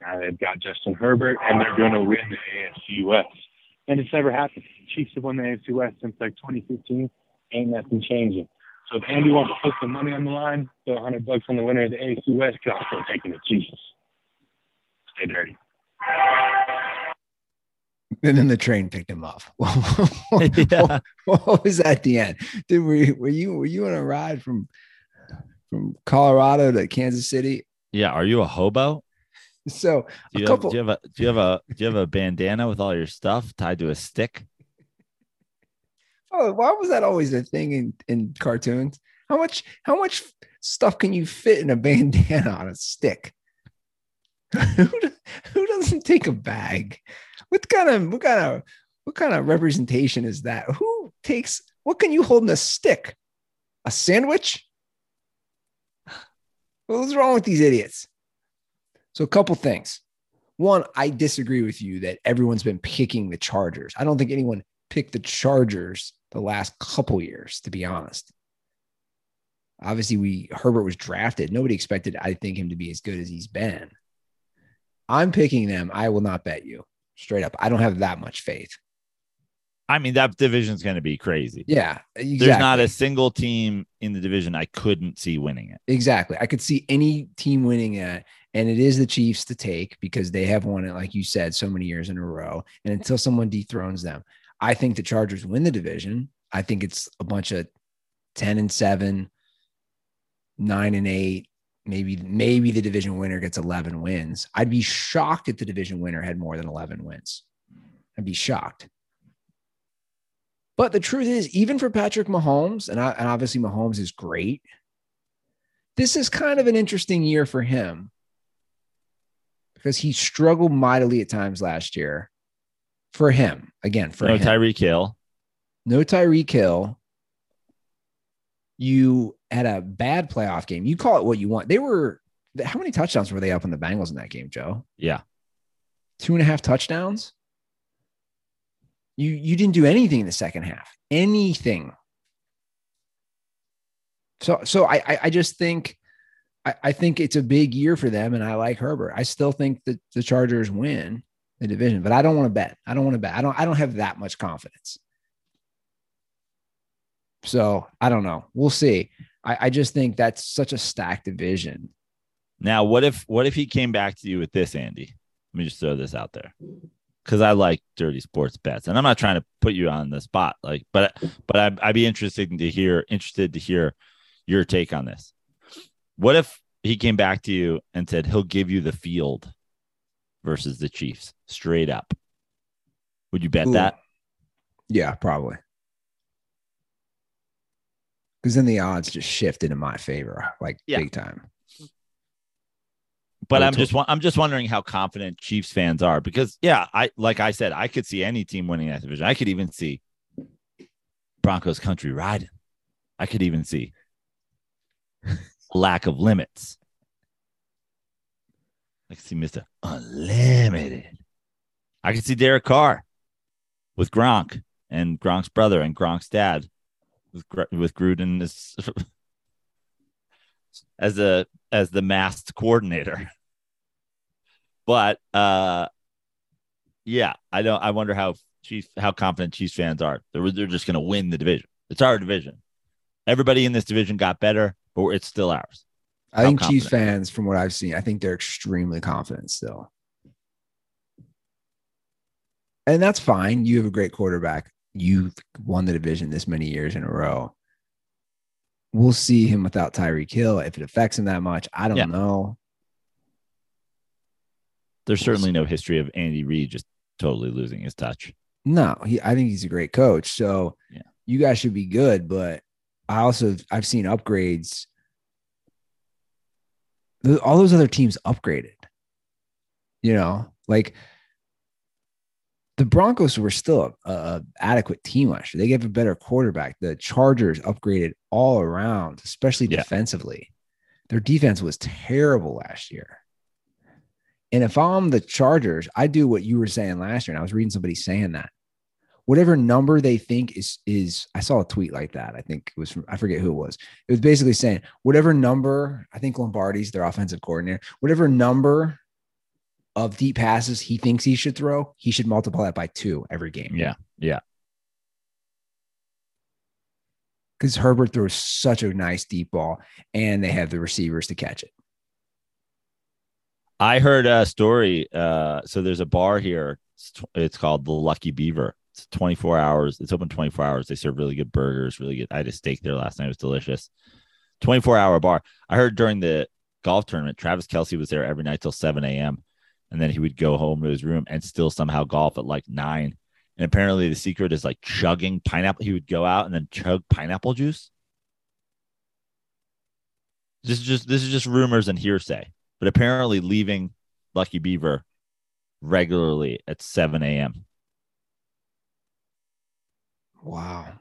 Now they've got Justin Herbert, and they're going to win the AFC West. And it's never happened. Chiefs have won the AFC West since like 2015. Ain't nothing changing. So if Andy wants to put some money on the line, throw 100 bucks on the winner of the AFC West, I'm still taking the Chiefs. Stay dirty. And then the train picked him up. *laughs* *laughs* Yeah. what was that at the end? Did were you, were you were you on a ride from from Colorado to Kansas City? Yeah, are you a hobo? So Do a you, couple. have, do you have a do you have a do you have a bandana with all your stuff tied to a stick? oh, why was that always a thing in in cartoons? How much how much stuff can you fit in a *laughs* bandana on a stick? who, who doesn't take a bag? What kind of what kind of what kind of representation is that? Who takes what can you hold in a stick? A sandwich? What's wrong with these idiots? So, a couple things. One, I disagree with you that everyone's been picking the Chargers. I don't think anyone picked the Chargers the last couple years, to be honest. Obviously, we Herbert was drafted. Nobody expected, I think, him to be as good as he's been. I'm picking them. I will not bet you straight up. I don't have that much faith. I mean, that division's going to be crazy. Yeah, exactly. There's not a single team in the division I couldn't see winning it. Exactly. I could see any team winning it, and it is the Chiefs to take because they have won it, like you said, so many years in a row. And until someone dethrones them, I think the Chargers win the division. I think it's a bunch of 10 and 7, 9 and 8. Maybe, maybe the division winner gets 11 wins. I'd be shocked if the division winner had more than 11 wins. I'd be shocked. But the truth is, even for Patrick Mahomes, and, I, and obviously Mahomes is great, this is kind of an interesting year for him because he struggled mightily at times last year. For him, again, for no. Tyreek Hill. no Tyreek Hill. You had a bad playoff game. You call it what you want. They were how many touchdowns were they up on the Bengals in that game, Joe? Yeah. Two and a half touchdowns. You you didn't do anything in the second half. Anything. So so I I, I just think I, I think it's a big year for them, and I like Herbert. I still think that the Chargers win the division, but I don't want to bet. I don't want to bet. I don't I don't have that much confidence. So I don't know. We'll see. I, I just think that's such a stacked division Now, what if what if he came back to you with this, Andy? Let me just throw this out there. Because I like dirty sports bets. And I'm not trying to put you on the spot, like, but but I'd, I'd be interested to hear interested to hear your take on this. What if he came back to you and said he'll give you the field versus the Chiefs straight up? Would you bet Ooh. that? Yeah, probably. Because then the odds just shifted in my favor, like Yeah. big time. But I I'm just I'm just wondering how confident Chiefs fans are because yeah, I like I said, I could see any team winning that division. I could even see Broncos country riding. I could even see lack of limits. I could see Mr. Unlimited. I could see Derek Carr with Gronk and Gronk's brother and Gronk's dad with with Gruden as *laughs* as a as the masked coordinator. But uh yeah, I don't I wonder how Chiefs how confident Chiefs fans are. They're they're just gonna win the division. It's our division. Everybody in this division got better, but it's still ours. I How think Chiefs fans, from what I've seen, I think they're extremely confident still. And that's fine. You have a great quarterback. You've won the division this many years in a row. We'll see him without Tyreek Hill. If it affects him that much, I don't Yeah. know. There's certainly no history of Andy Reid just totally losing his touch. No, he, I think he's a great coach. So Yeah. you guys should be good. But I also I've seen upgrades. All those other teams upgraded. You know, like the Broncos were still a, a adequate team last year. They gave a better quarterback. The Chargers upgraded all around, especially Yeah. defensively. Their defense was terrible last year. And if I'm the Chargers, I do what you were saying last year. And I was reading somebody saying that whatever number they think is is I saw a tweet like that. I think it was from I forget who it was. It was basically saying whatever number, I think Lombardi's their offensive coordinator, whatever number of deep passes he thinks he should throw, he should multiply that by two every game. Yeah. Yeah. Because Herbert throws such a nice deep ball and they have the receivers to catch it. I heard a story. Uh, so there's a bar here. It's, tw- it's called the Lucky Beaver. It's 24 hours. It's open 24 hours. They serve really good burgers, really good. I had a steak there last night. It was delicious. 24 hour bar. I heard during the golf tournament, Travis Kelce was there every night till 7 a.m. And then he would go home to his room and still somehow golf at like nine. And apparently the secret is like chugging pineapple. He would go out and then chug pineapple juice. This is just this is just rumors and hearsay but apparently leaving Lucky Beaver regularly at 7 a.m. Wow.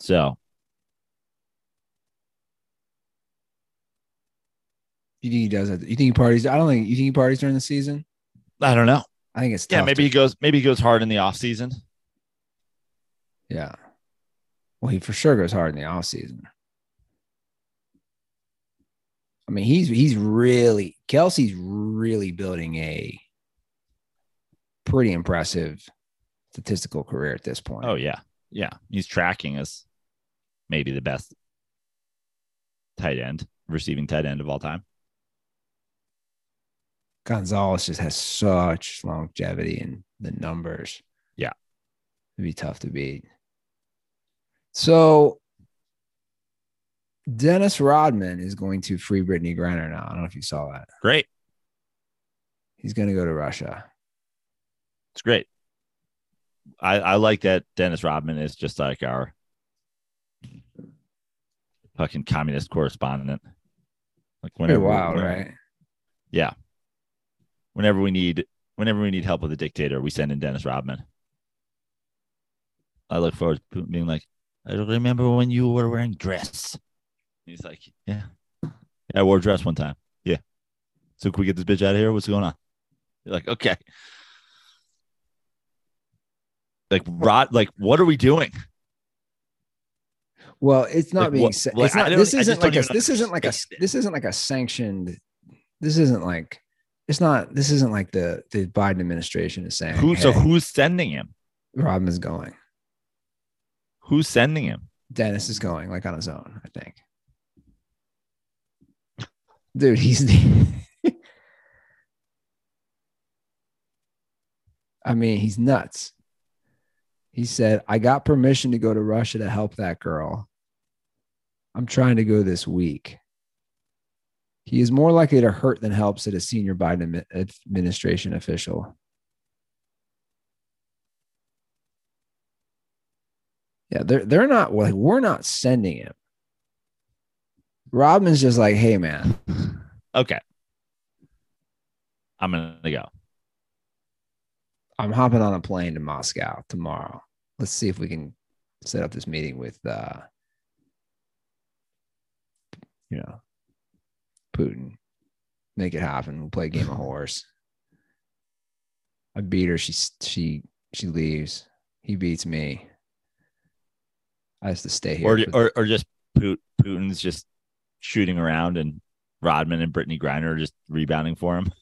So You think he does that? You think he parties? I don't think you think he parties during the season. I don't know. I think it's Yeah, maybe to- he goes maybe he goes hard in the off season. Yeah. Well, he for sure goes hard in the off season. I mean, he's he's really Kelce's really building a pretty impressive statistical career at this point. Oh yeah. Yeah. He's tracking as maybe the best tight end, receiving tight end of all time. Gonzalez just has such longevity in the numbers. Yeah. It'd be tough to beat. So Dennis Rodman is going to free Brittney Griner now. I don't know if you saw that. Great. He's going to go to Russia. It's great. I, I like that Dennis Rodman is just like our fucking communist correspondent. Like Pretty whenever, wild, when- right? Yeah. Whenever we need whenever we need help with a dictator, we send in Dennis Rodman. I look forward to being like, I don't remember when you were wearing dress. He's like, Yeah. Yeah, I wore a dress one time. Yeah. So can we get this bitch out of here? What's going on? You're like, okay. Like rot. like what are we doing? Well, it's not Like, being what- said. like, not. This isn't like a. This isn't like a. This isn't like a sanctioned. This isn't like. It's not. This isn't like the the Biden administration is saying. Who so who's sending him? Rodman's going. Who's sending him? Dennis is going like on his own. I think. Dude, he's *laughs* I mean, he's nuts. He said, I got permission to go to Russia to help that girl. I'm trying to go this week. He is more likely to hurt than help, said a senior Biden administration official. Yeah, they're they're not like we're not sending him. Robin's just like, hey man, Okay. I'm gonna go. I'm hopping on a plane to Moscow tomorrow. Let's see if we can set up this meeting with uh you know Putin. Make it happen. We'll play a game of *laughs* horse. I beat her. She she she leaves. He beats me. I have to stay here. Or, or or just Put- Putin's just shooting around and Rodman and Brittney Griner are just rebounding for him.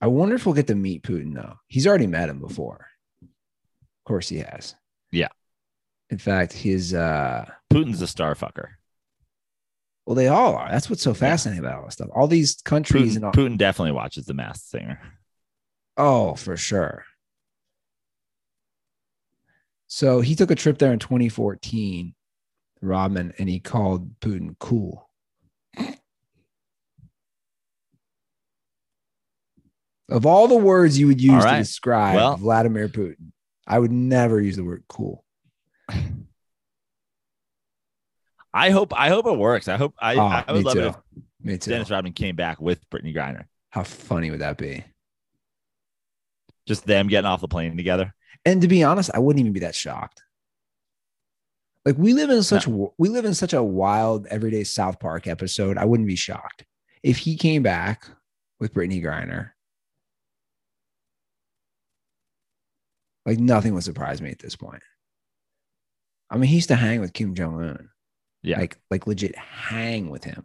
I wonder if we'll get to meet Putin though. He's already met him before. Of course he has. Yeah. In fact, his uh Putin's a star fucker. Well, they all are. That's what's so fascinating about all this stuff. All these countries Putin, and all, Putin definitely watches The Masked Singer. Oh, for sure. So he took a trip there in 2014, Rodman, and he called Putin cool. Of all the words you would use All to describe Well- Vladimir Putin, I would never use the word cool. I hope I hope it works. I hope I, Oh, I would love too. it if Me too. Dennis Rodman came back with Brittney Griner. How funny would that be? Just them getting off the plane together. And to be honest, I wouldn't even be that shocked. Like we live in such we live in such a wild everyday South Park episode. I wouldn't be shocked if he came back with Brittney Griner. Like nothing would surprise me at this point. I mean, he used to hang with Kim Jong Un. Yeah. like like legit hang with him.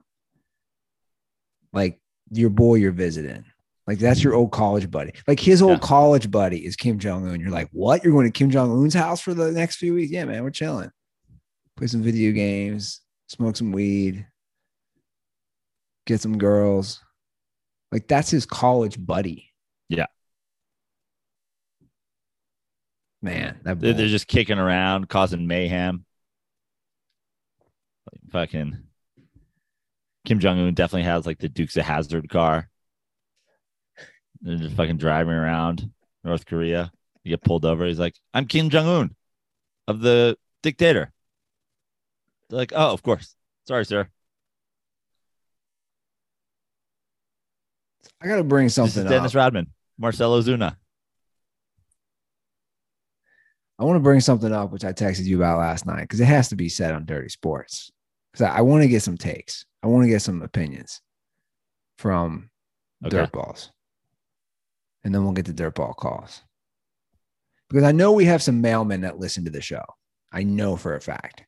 Like your boy you're visiting. Like that's your old college buddy. Like his old Yeah. college buddy is Kim Jong Un. You're like, what? You're going to Kim Jong Un's house for the next few weeks? Yeah, man, we're chilling. Play some video games, smoke some weed, get some girls. Like that's his college buddy. Yeah. Man, that They're, they're just kicking around, causing mayhem. Fucking Kim Jong Un definitely has like the Dukes of Hazzard car. They're just fucking driving around North Korea. You get pulled over. He's like, "I'm Kim Jong Un, of the dictator." They're like, "Oh, of course. Sorry, sir. I gotta bring This something is up. Dennis Rodman, Marcel Ozuna." I want to bring something up, which I texted you about last night, because it has to be said on Dirty Sports. Because I, I want to get some takes. I want to get some opinions from Okay. dirt balls. And then we'll get the dirt ball calls. Because I know we have some mailmen that listen to the show. I know for a fact.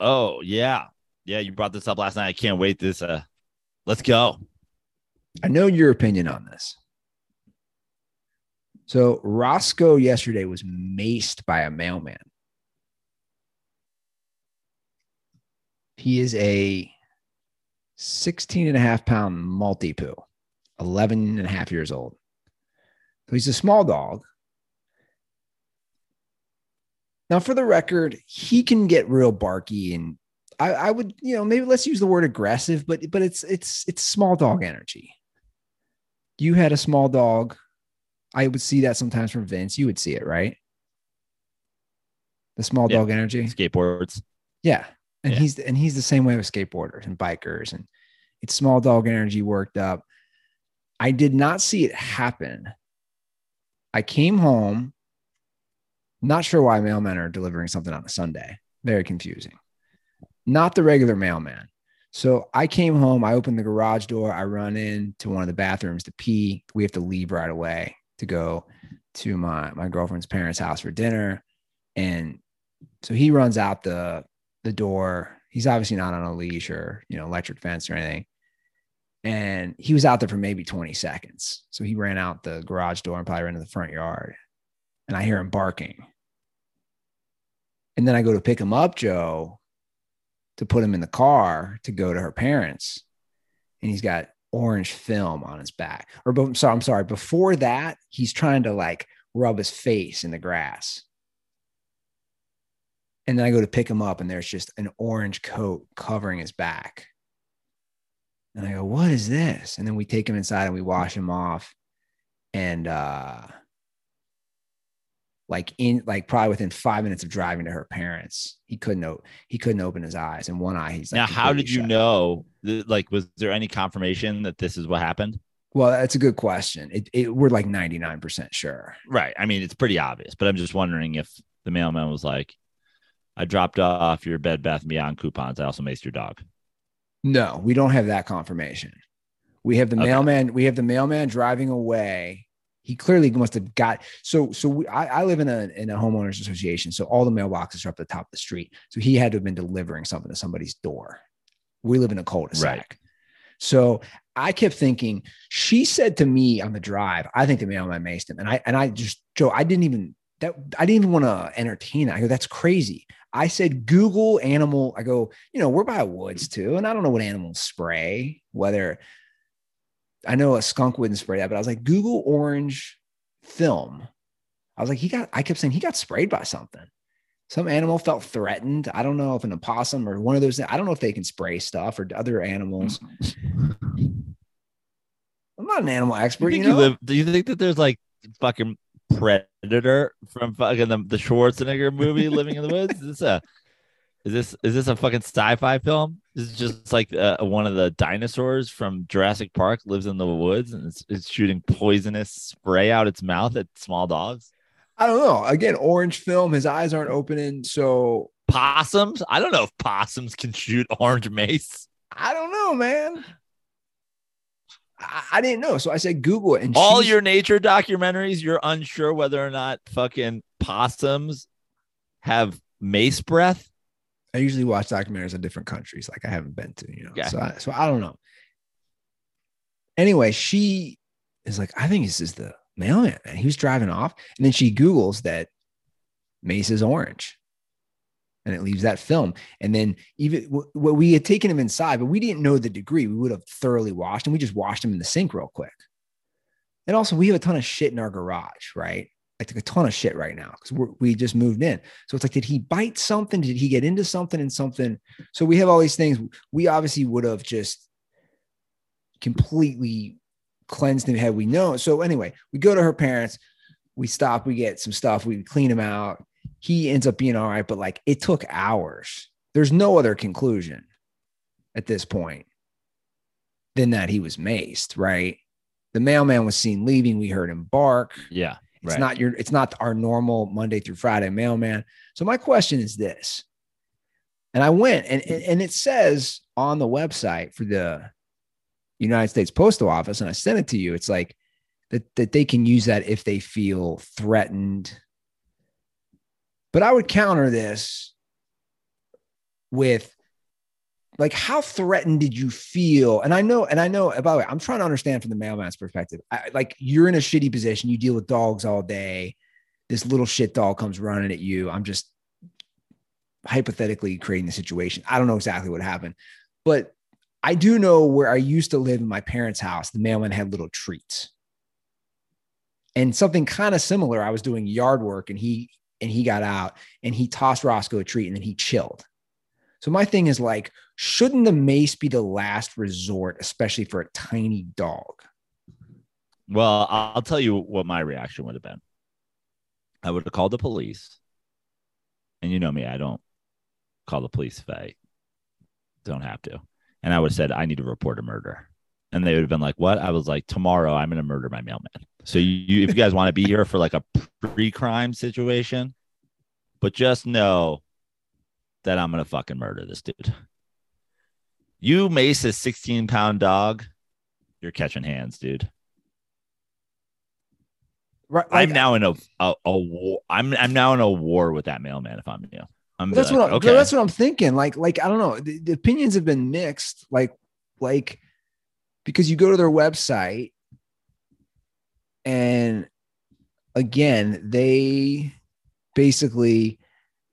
Oh yeah, yeah. You brought this up last night. I can't wait. This. Uh, let's go. I know your opinion on this. So Roscoe yesterday was maced by a mailman. He is a 16 and a half pound Maltipoo, 11 and a half years old. So he's a small dog. Now, for the record, he can get real barky and I, I would, you know, maybe let's use the word aggressive, but but it's it's it's small dog energy. You had a small dog. I would see that sometimes from Vince. You would see it, right? The small Yeah. dog energy. Skateboards. Yeah. And Yeah. he's and he's the same way with skateboarders and bikers and it's small dog energy worked up. I did not see it happen. I came home, not sure why mailmen are delivering something on a Sunday. Very confusing. Not the regular mailman. So I came home, I opened the garage door, I run in to one of the bathrooms to pee. We have to leave right away to go to my my girlfriend's parents' house for dinner. And so he runs out the the door. He's obviously not on a leash or you know electric fence or anything. And he was out there for maybe 20 seconds. So he ran out the garage door and probably ran to the front yard. And I hear him barking. And then I go to pick him up, Joe. to put him in the car to go to her parents. And he's got orange film on his back. Or I'm sorry, I'm sorry. Before that, he's trying to like rub his face in the grass. And then I go to pick him up, and there's just an orange coat covering his back. And I go, What is this? And then we take him inside and we wash him off. And uh like in like probably within five minutes of driving to her parents, he couldn't o- he couldn't open his eyes. And one eye, he's like now, how did you know? th- Like, was there any confirmation that this is what happened? Well, that's a good question. It, it we're like 99% sure. Right. I mean, it's pretty obvious, but I'm just wondering if the mailman was like, I dropped off your Bed Bath and Beyond coupons. I also maced your dog. No, we don't have that confirmation. We have the Okay. mailman. We have the mailman driving away. He clearly must have got so. So we, I, I live in a in a homeowners association, so all the mailboxes are up at the top of the street. So he had to have been delivering something to somebody's door. We live in a cul-de-sac. Right. So I kept thinking. She said to me on the drive, "I think the mailman maced him," and I and I just Joe, I didn't even that I didn't even want to entertain it. I go, "That's crazy." I said, Google animal. I go, you know, we're by woods too. And I don't know what animals spray, whether I know a skunk wouldn't spray that, but I was like, Google orange film. I was like, he got, I kept saying he got sprayed by something. Some animal felt threatened. I don't know if an opossum or one of those, I don't know if they can spray stuff or other animals. *laughs* I'm not an animal You expert, you, think you, know. live? Do you think that there's like fucking predator from fucking the, the Schwarzenegger movie, Living in the Woods? Is this a is this is this a fucking sci-fi film? This is just like uh, one of the dinosaurs from Jurassic Park lives in the woods and it's, it's shooting poisonous spray out its mouth at small dogs. I don't know. Again, orange film, his eyes aren't opening. So Possums? I don't know if possums can shoot orange mace. I don't know, man. I, didn't know. So I said Google it. And All your nature documentaries, you're unsure whether or not fucking possums have mace breath. I usually watch documentaries on different countries, like I haven't been to, you know. Yeah. So I, so I don't know. Anyway, she is like, I think this is the mailman, and he was driving off, and then she Googles that Mace is orange, and it leaves that film. And then even what we had taken him inside, but we didn't know the degree. We would have thoroughly washed him. We just washed him in the sink real quick. And also, we have a ton of shit in our garage, right? Like a ton of shit right now because we just moved in. So it's like, did he bite something? Did he get into something and something? So we have all these things. We obviously would have just completely cleansed him had we known. So anyway, we go to her parents, we stop, we get some stuff, we clean him out. He ends up being all right, but like it took hours. There's no other conclusion at this point than that he was maced, right? The mailman was seen leaving. We heard him bark. Yeah. It's right. not your, it's not our normal Monday through Friday mailman. So my question is this. And I went and, and, and it says on the website for the United States Postal Office, and I sent it to you. It's like that, that they can use that if they feel threatened. But I would counter this with like how threatened did you feel? And i know and i know by the way i'm trying to understand from the mailman's perspective. I, like you're in a shitty position. You deal with dogs all day. This little shit dog comes running at you. I'm just hypothetically creating the situation. I don't know exactly what happened but i do know where i used to live in my parents house the mailman had little treats. And something kind of similar i was doing yard work and he and he got out and he tossed roscoe a treat and then he chilled so my thing is like, shouldn't the mace be the last resort, especially for a tiny dog? Well, I'll tell you what my reaction would have been. I would have called the police. And you know me, I don't call the police if I don't have to. And I would have said, I need to report a murder. And they would have been like, What? I was like, Tomorrow I'm going to murder my mailman. So you, if you guys want to be here for like a pre crime situation, but just know that I'm going to fucking murder this dude. You mace a 16 pound dog, you're catching hands, dude. Right. I'm now in a, a a war. I'm I'm now in a war with that mailman. If I'm you, I'm that's like, what I'm, okay. that's what I'm thinking. Like, like I don't know. The, the opinions have been mixed. Like, like because you go to their website, and again, they basically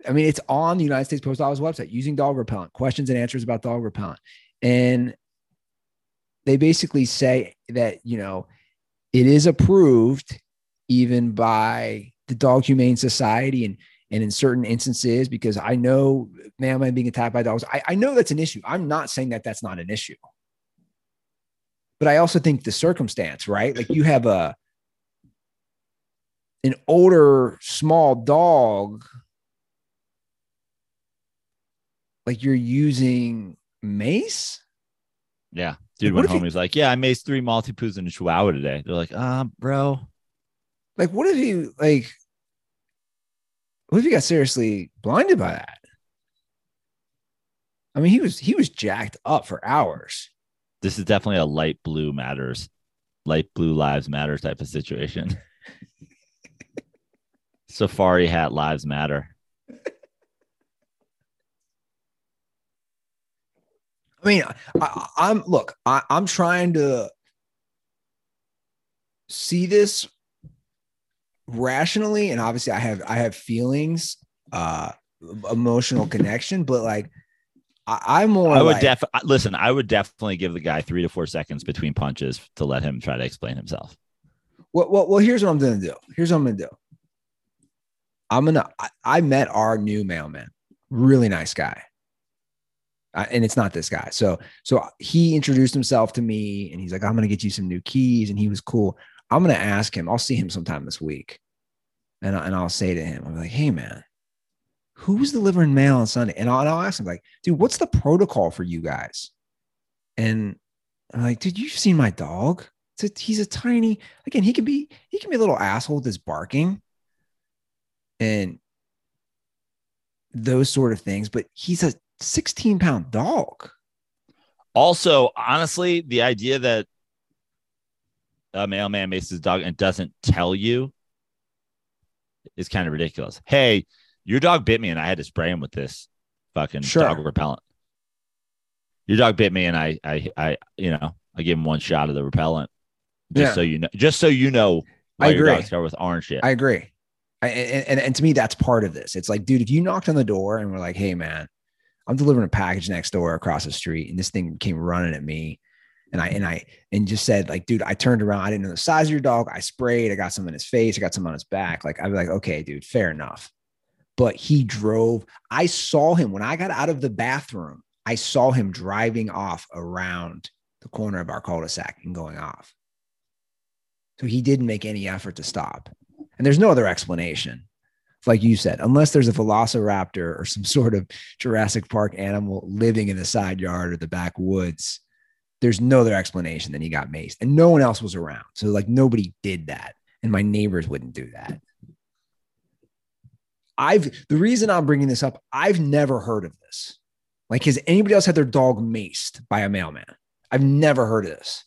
I mean, it's on the United States Post Office website using dog repellent, questions and answers about dog repellent. And they basically say that, you know, it is approved even by the Dog Humane Society and and in certain instances, because I know mailman being attacked by dogs, I, I know that's an issue. I'm not saying that that's not an issue. But I also think the circumstance, right? Like you have a an older small dog like you're using mace Yeah. Dude, Like, when homie's like, yeah, I maced three Maltipoos and a Chihuahua today. They're like, uh, bro. like what if you like what if you got seriously blinded by that i mean he was he was jacked up for hours This is definitely a light blue matters, light blue lives matter type of situation. *laughs* Safari hat lives matter. i mean I, i'm look I, i'm trying to see this rationally and obviously i have i have feelings uh emotional connection but like I, i'm more I would like, def listen. I would definitely give the guy three to four seconds between punches to let him try to explain himself. Well, well, well, here's what I'm gonna do. Here's what I'm gonna do. I'm gonna. I, I met our new mailman, really nice guy, uh, and it's not this guy. So, so he introduced himself to me, and he's like, "I'm gonna get you some new keys," and he was cool. I'm gonna ask him. I'll see him sometime this week, and I- and I'll say to him, I'm like, "Hey, man, who's delivering mail on Sunday?" And I'll, and I'll ask him like, "Dude, what's the protocol for you guys?" And I'm like, "Dude, you've seen my dog." A, he's a tiny again he can be he can be a little asshole his barking and those sort of things but he's a 16 pound dog Also, honestly, the idea that a mailman makes his dog and doesn't tell you is kind of ridiculous. Hey, your dog bit me and I had to spray him with this fucking Sure. dog repellent. Your dog bit me and I, I, I, you know, I gave him one shot of the repellent just Yeah. so you know, just so you know why I your agree. dog's covered with orange shit. i agree I, and, and, and to me that's part of this it's like dude if you knocked on the door and we're like hey man i'm delivering a package next door across the street and this thing came running at me and i and i and just said like dude i turned around i didn't know the size of your dog i sprayed i got some in his face i got some on his back like i'd be like okay dude fair enough but he drove i saw him when i got out of the bathroom i saw him driving off around the corner of our cul-de-sac and going off. So he didn't make any effort to stop. And there's no other explanation. Like you said unless there's a velociraptor or some *laughs* sort of jurassic park animal living in the side yard or the backwoods there's no other explanation than he got maced and no one else was around. So like nobody did that and my neighbors wouldn't do that i've the reason i'm bringing this up i've never heard of this like has anybody else had their dog maced by a mailman i've never heard of this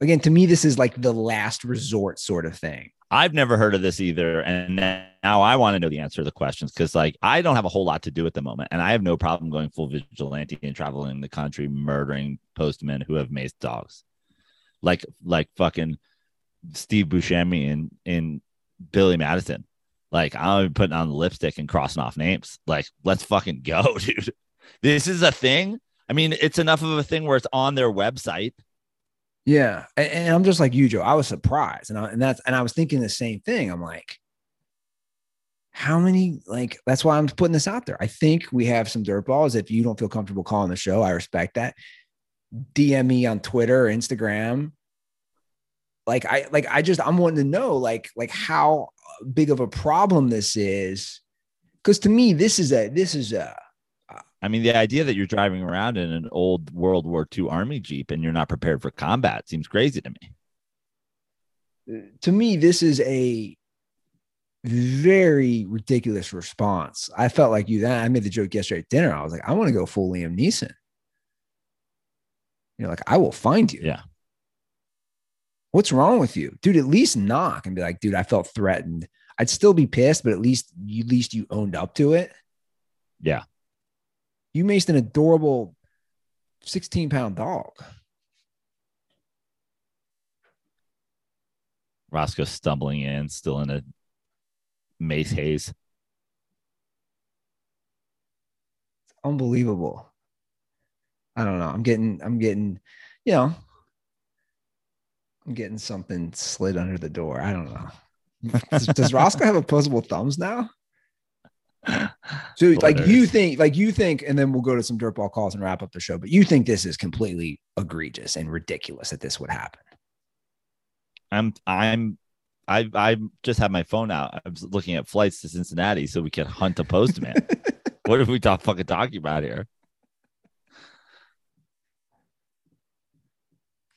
again to me this is like the last resort sort of thing I've never heard of this either. And now I want to know the answer to the questions because, like, I don't have a whole lot to do at the moment. And I have no problem going full vigilante and traveling the country, murdering postmen who have maced dogs. Like, like fucking Steve Buscemi in, in Billy Madison. Like, I'm putting on the lipstick and crossing off names. Like, let's fucking go, *laughs* dude. This is a thing. I mean, it's enough of a thing where it's on their website. Yeah, and, and I'm just like you, Joe. I was surprised, and I, and that's and I was thinking the same thing. I'm like, how many? Like that's why I'm putting this out there. I think we have some dirt balls. If you don't feel comfortable calling the show, I respect that. DM me on Twitter, Instagram. Like I like I just I'm wanting to know like like how big of a problem this is, because to me this is a this is a I mean, the idea that you're driving around in an old World War II Army Jeep and you're not prepared for combat seems crazy to me. to me, this is a very ridiculous response. I felt like you. I made the joke yesterday at dinner. I was like, I want to go full Liam Neeson. You're like, I will find you. Yeah. What's wrong with you, dude? At least knock and be like, dude, I felt threatened. I'd still be pissed, but at least, you, at least you owned up to it. Yeah. You maced an adorable 16 pound dog. Roscoe stumbling in, still in a mace haze. unbelievable. I don't know. I'm getting, I'm getting, you know, I'm getting something slid under the door. I don't know. does, does Roscoe have opposable thumbs now? So like you think, like you think, and then we'll go to some dirtball calls and wrap up the show. But you think this is completely egregious and ridiculous that this would happen. I'm I'm I I just have my phone out. I was looking at flights to Cincinnati so we can hunt a postman. *laughs* what are we talk, fucking talking about here?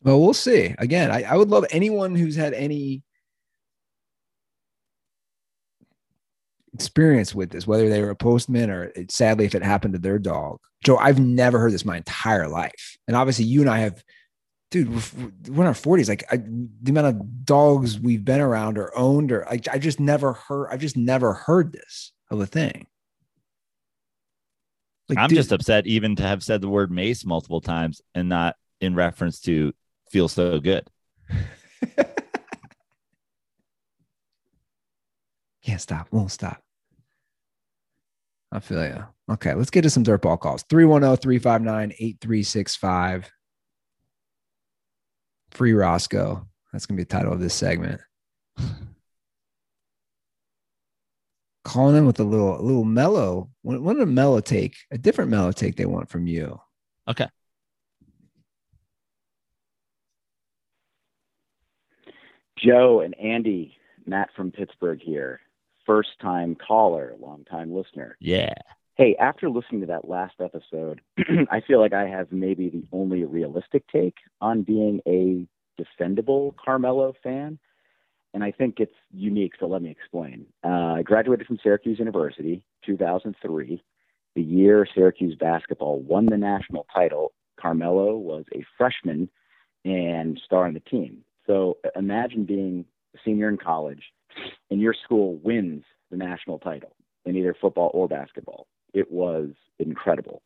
Well, we'll see. Again, I, I would love anyone who's had any experience with this, whether they were a postman or it, sadly if it happened to their dog. Joe, I've never heard this my entire life. And obviously you and I have, dude, we're, we're in our 40s. Like I, the amount of dogs we've been around or owned, or I, I just never heard, I've just never heard this of a thing. Like, I'm dude, just upset even to have said the word mace multiple times and not in reference to feel so good. *laughs* Can't stop, won't stop. I feel you. Okay, let's get to some dirtball calls. 310 359 8365. Free Roscoe. That's going to be the title of this segment. *laughs* Calling in with a little, a little mellow. What a mellow take, a different mellow take they want from you. Okay. Joe and Andy, Matt from Pittsburgh here first time caller, long time listener. Yeah. Hey, after listening to that last episode, *clears throat* I feel like I have maybe the only realistic take on being a defendable Carmelo fan. And I think it's unique, so let me explain. Uh, I graduated from Syracuse University, 2003. The year Syracuse basketball won the national title, Carmelo was a freshman and star on the team. So imagine being a senior in college and your school wins the national title in either football or basketball. It was incredible.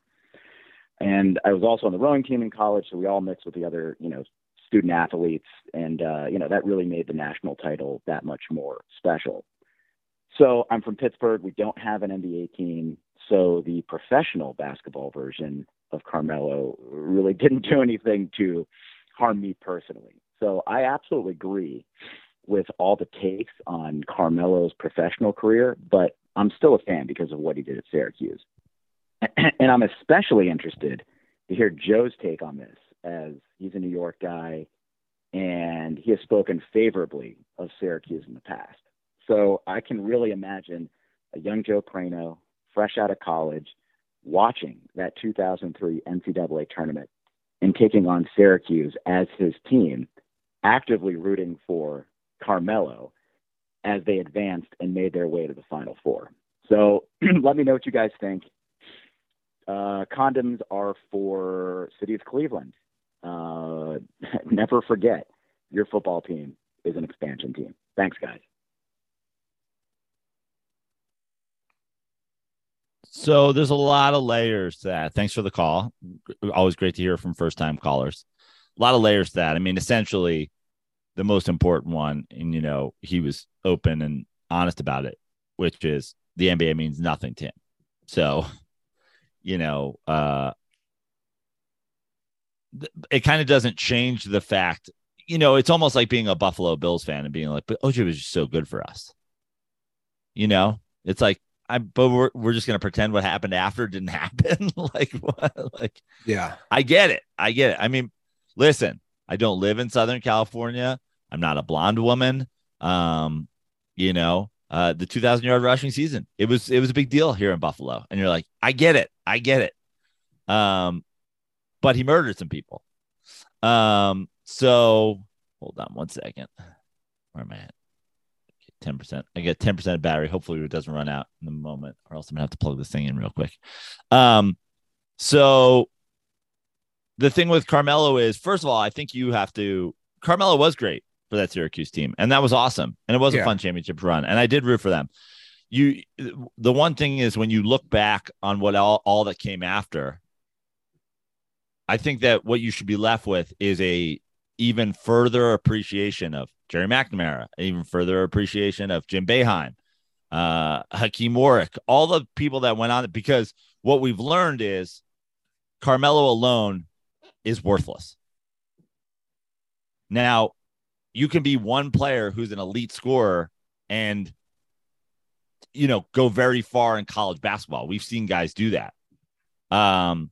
And I was also on the rowing team in college, so we all mixed with the other, you know, student athletes, and uh, you know that really made the national title that much more special. So I'm from Pittsburgh. We don't have an NBA team, so the professional basketball version of Carmelo really *laughs* didn't do anything to harm me personally. So I absolutely agree with all the takes on Carmelo's professional career, but I'm still a fan because of what he did at Syracuse. *clears throat* And I'm especially interested to hear Joe's take on this, as he's a New York guy and he has spoken favorably of Syracuse in the past. So I can really imagine a young Joe Prano, fresh out of college, watching that 2003 NCAA tournament and taking on Syracuse as his team, actively rooting for Carmelo as they advanced and made their way to the Final Four. So *clears throat* let me know what you guys think. Uh, condoms are for City of Cleveland. Uh, *laughs* never forget, your football team is an expansion team. Thanks, guys. So there's a lot of layers to that. Thanks for the call. Always great to hear from first time callers. A lot of layers to that. I mean, essentially, the most important one, and you know, he was open and honest about it, which is the NBA means nothing to him. So, you know, uh, it kind of doesn't change the fact, you know, it's almost like being a Buffalo Bills fan and being like, but OJ was just so good for us. You know, it's like, I, but we're, we're just going to pretend what happened after didn't *laughs* happen. like, what? Like, yeah, I get it. I get it. I mean, listen, I don't live in Southern California. I'm not a blonde woman. Um, you know, uh, the 2,000 yard rushing season, it was it was a big deal here in Buffalo, and you're like, I get it, I get it. Um, but he murdered some people. Um, so hold on one second. Where am I at? Ten percent. I get ten percent of battery. Hopefully, it doesn't run out in the moment, or else I'm gonna have to plug this thing in real quick. Um, so the thing with Carmelo is, first of all, I think you have to. Carmelo was great for that Syracuse team, and that was awesome, and it was yeah. a fun championship run, and I did root for them. You, the one thing is when you look back on what all, all that came after, I think that what you should be left with is a even further appreciation of Gerry McNamara, even further appreciation of Jim Boeheim, uh, Hakim Warrick, all the people that went on it because what we've learned is Carmelo alone is worthless. Now, you can be one player who's an elite scorer and you know go very far in college basketball. We've seen guys do that. Um,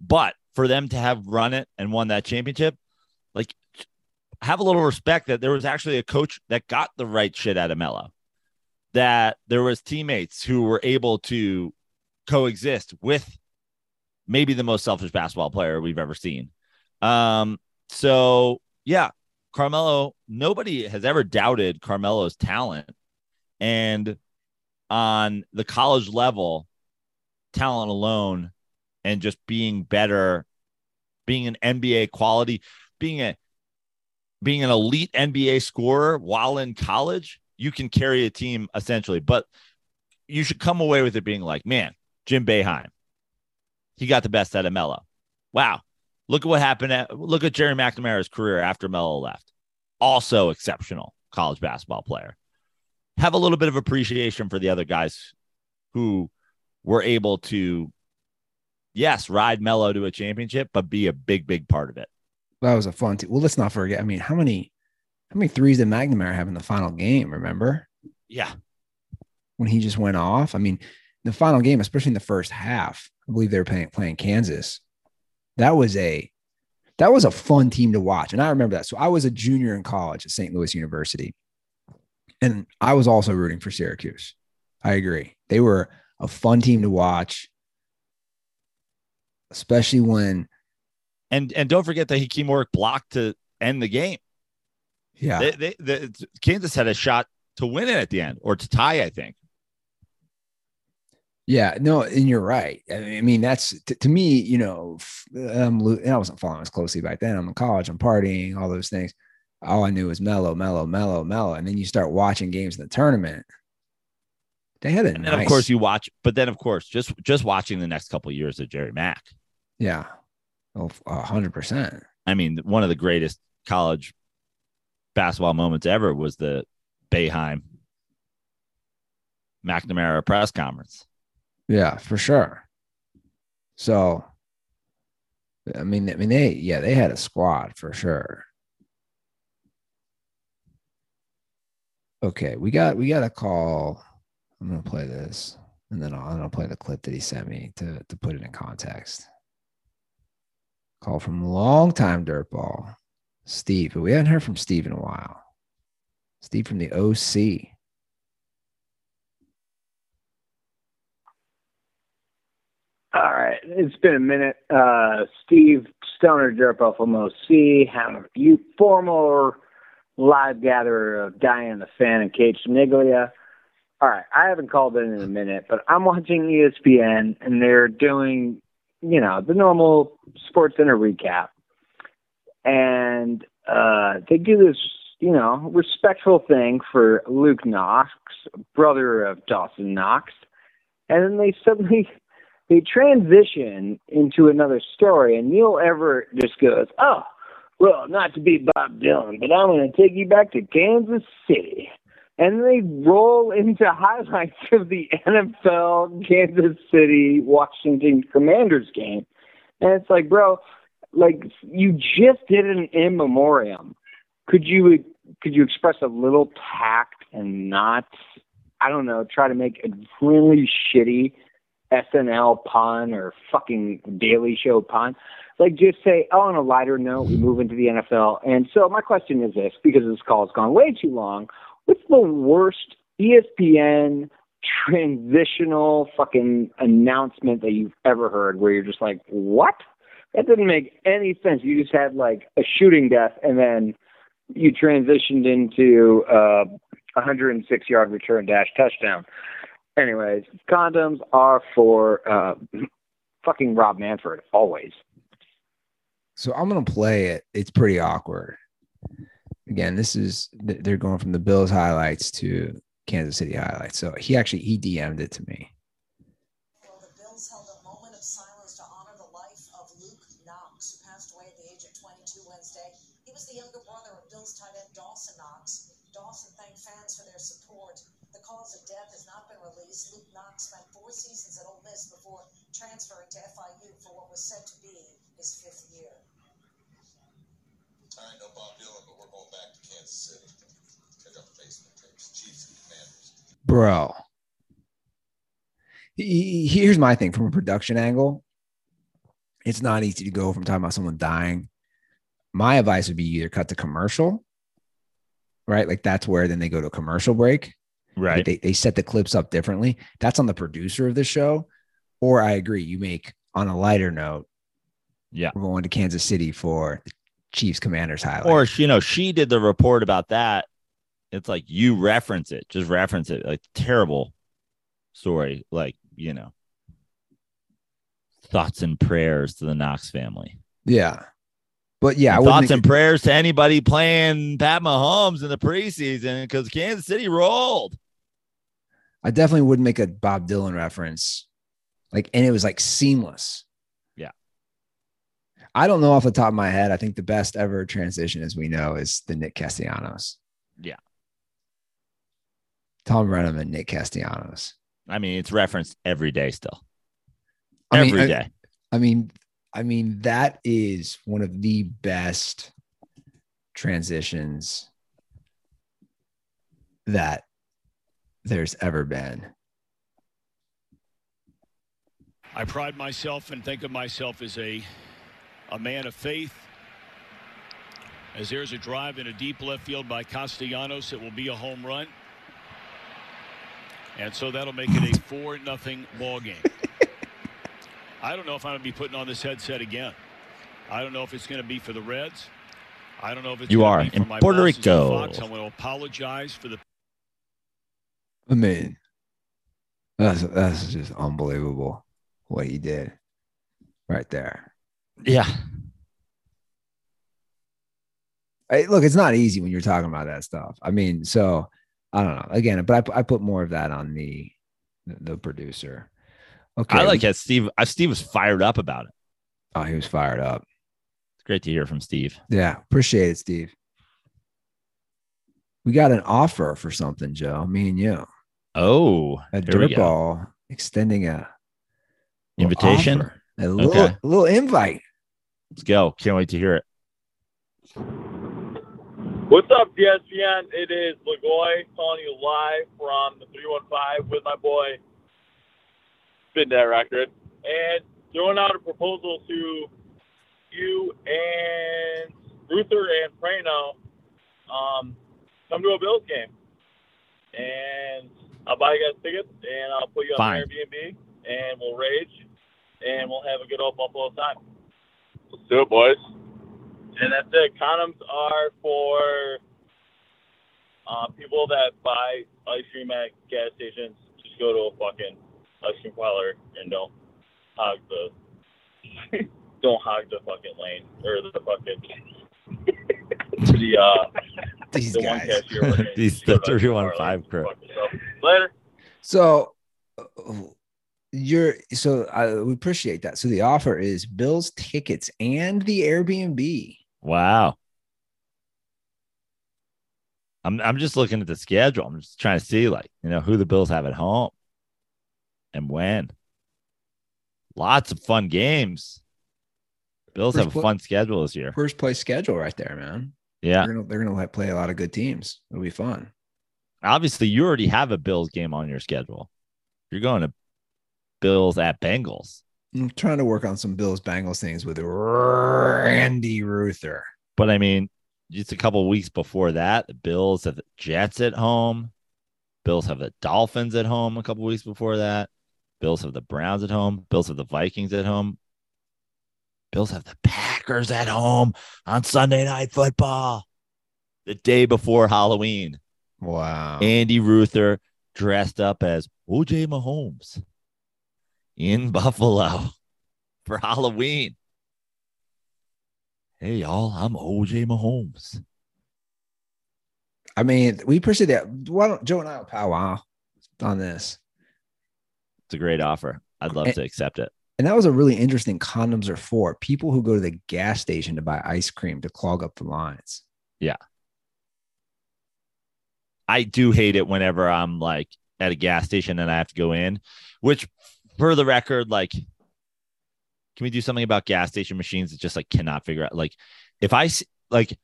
but for them to have run it and won that championship, like have a little respect that there was actually a coach that got the right shit out of Melo. That there was teammates who were able to coexist with maybe the most selfish basketball player we've ever seen. Um, so yeah, Carmelo, nobody has ever doubted Carmelo's talent. And on the college level, talent alone and just being better, being an NBA quality, being a being an elite NBA scorer while in college, you can carry a team essentially. But you should come away with it being like, man, Jim Boeheim, he got the best out of Melo. Wow. Look at what happened. At, look at Gerry McNamara's career after Melo left. Also exceptional college basketball player. Have a little bit of appreciation for the other guys who were able to, yes, ride Melo to a championship, but be a big, big part of it. That was a fun team. Well, let's not forget. I mean, how many how many threes did McNamara have in the final game? Remember? Yeah. When he just went off. I mean, the final game, especially in the first half, I believe they were playing playing Kansas. That was a that was a fun team to watch. And I remember that. So I was a junior in college at St. Louis University. And I was also rooting for Syracuse. I agree. They were a fun team to watch, especially when and and don't forget that Hakim Warrick blocked to end the game. Yeah, they, they, the, Kansas had a shot to win it at the end or to tie, I think. Yeah, no, and you're right. I mean, that's to, to me, you know, I'm, um, I wasn't following as closely back then. I'm in college, I'm partying, all those things. All I knew was mellow, mellow, mellow, Melo, and then you start watching games in the tournament. They had it, and then nice... of course you watch, but then of course just just watching the next couple of years of Jerry Mack. Yeah, Oh, hundred percent. I mean, one of the greatest college basketball moments ever was the Boeheim McNamara press conference. Yeah, for sure. So, I mean, I mean, they yeah, they had a squad for sure. Okay, we got we got a call. I'm gonna play this, and then I'll, I'll play the clip that he sent me to to put it in context. Call from long time dirtball, Steve. But we haven't heard from Steve in a while. Steve from the OC. All right, it's been a minute. Uh, Steve Stoner Dirtball from OC, you former live gatherer of Diane the Fan and Cage Niglia. All right, I haven't called in in a minute, but I'm watching ESPN and they're doing you know, the normal Sports Center recap. And uh, they do this, you know, respectful thing for Luke Knox, brother of Dawson Knox. And then they suddenly they transition into another story, and Neil Everett just goes, "Oh, well, not to be Bob Dylan, but I'm going to take you back to Kansas City." and they roll into highlights of the NFL Kansas City Washington Commanders game. And it's like, bro, like you just did an in memoriam. Could you could you express a little tact and not I don't know, try to make a really shitty SNL pun or fucking Daily Show pun? Like just say, oh, on a lighter note, we move into the NFL. And so my question is this, because this call has gone way too long what's the worst ESPN transitional fucking announcement that you've ever heard where you're just like, what? That didn't make any sense. You just had like a shooting death and then you transitioned into uh, a 106 yard return dash touchdown. Anyways, condoms are for uh, *clears throat* fucking Rob Manfred always. So I'm gonna play it. It's pretty awkward again, this is they're going from the Bills highlights to Kansas City highlights. So he actually he DM'd it to me. The Bills held a moment of silence to honor the life of Luke Knox, who passed away at the age of 22 Wednesday. He was the younger brother of Bills tight end Dawson Knox. Dawson thanked fans for their support. The cause of death has not been released. Luke Knox spent four seasons at Ole Miss before transferring to FIU for what was said to be his fifth year. I ain't no Bob Dylan, but we're going back to Kansas City. Check out the basement tapes, Chiefs and Commanders. bro. he- he- Here's my thing from a production angle. It's not easy to go from talking about someone dying. My advice would be either cut to commercial, right? Like that's where then they go to a commercial break. Right. they, they set the clips up differently. That's on the producer of the show. Or I agree, you make on a lighter note. Yeah. We're going to Kansas City for the Chiefs Commanders highlight. Or you know, she did the report about that. It's like you reference it, just reference it. Like terrible story. Like, you know. Thoughts and prayers to the Knox family. yeah. But yeah, And thoughts and prayers to anybody playing Pat Mahomes in the preseason because Kansas City rolled. I definitely wouldn't make a Bob Dylan reference. Like, and it was like seamless. Yeah. I don't know off the top of my head. I think the best ever transition, as we know, is the Nick Castellanos. Yeah. Thom Brennaman and Nick Castellanos. I mean, it's referenced every day still. I Every mean, day. I, I mean, I mean, that is one of the best transitions that there's ever been. I pride myself and think of myself as a a man of faith. As there's a drive in a deep left field by Castellanos, it will be a home run. And so that'll make it a four nothing ball game. *laughs* I don't know if I'm going to be putting on this headset again. I don't know if it's going to be for the Reds. I don't know if it's You are in my Puerto Rico. Fox. I want to apologize for the I mean, that's that's just unbelievable what he did right there. Yeah. Hey, look, it's not easy when you're talking about that stuff. I mean, so I don't know. Again, but I, I put more of that on the the, the producer. Okay, I like that Steve. uh, Steve was fired up about it. Oh, he was fired up. It's great to hear from Steve. Yeah, appreciate it, Steve. We got an offer for something, Joe. Me and you. Oh, A here we dirt go. ball extending a Invitation? offer, a little, Okay. little invite. Let's go. Can't wait to hear it. What's up, ESPN? It is Lagoy calling you live from the 315 with my boy, Spin That Record, and throwing out a proposal to you and Ruther and Prano. Um, come to a Bills game, and I'll buy you guys tickets, and I'll put you on Fine. Airbnb, and we'll rage, and we'll have a good old Buffalo time. Let's do it, boys. And that's it. Condoms are for uh, people that buy ice cream at gas stations. Just go to a fucking ice cream parlor and don't hog the *laughs* don't hog the fucking lane or the fucking the uh These the one guys. cashier. *laughs* These the to ice cream parlor. 315 crew. So, later. So uh, you're so I we appreciate that. So the offer is Bill's tickets and the Airbnb. Wow. I'm I'm just looking at the schedule. I'm just trying to see like, you know, who the Bills have at home and when. Lots of fun games. Bills First have a pla- fun schedule this year. First place schedule right there, man. Yeah. They're gonna, they're gonna like play a lot of good teams. It'll be fun. Obviously, you already have a Bills game on your schedule. You're going to Bills at Bengals. I'm trying to work on some Bills Bengals things with Randy Ruther. But I mean, just a couple weeks before that, the Bills have the Jets at home. Bills have the Dolphins at home a couple weeks before that. Bills have the Browns at home. Bills have the Vikings at home. Bills have the Packers at home on Sunday night football. The day before Halloween. Wow. Andy Ruther dressed up as OJ Mahomes in *laughs* Buffalo for Halloween. Hey, y'all, I'm OJ Mahomes. I mean, we appreciate that. Why don't Joe and I will powwow on this? It's a great offer. I'd love And- to accept it. And that was a really interesting condoms are for people who go to the gas station to buy ice cream to clog up the lines. Yeah. I do hate it whenever I'm like at a gas station and I have to go in, which for the record, like, can we do something about gas station machines that just like cannot figure out? Like, if I like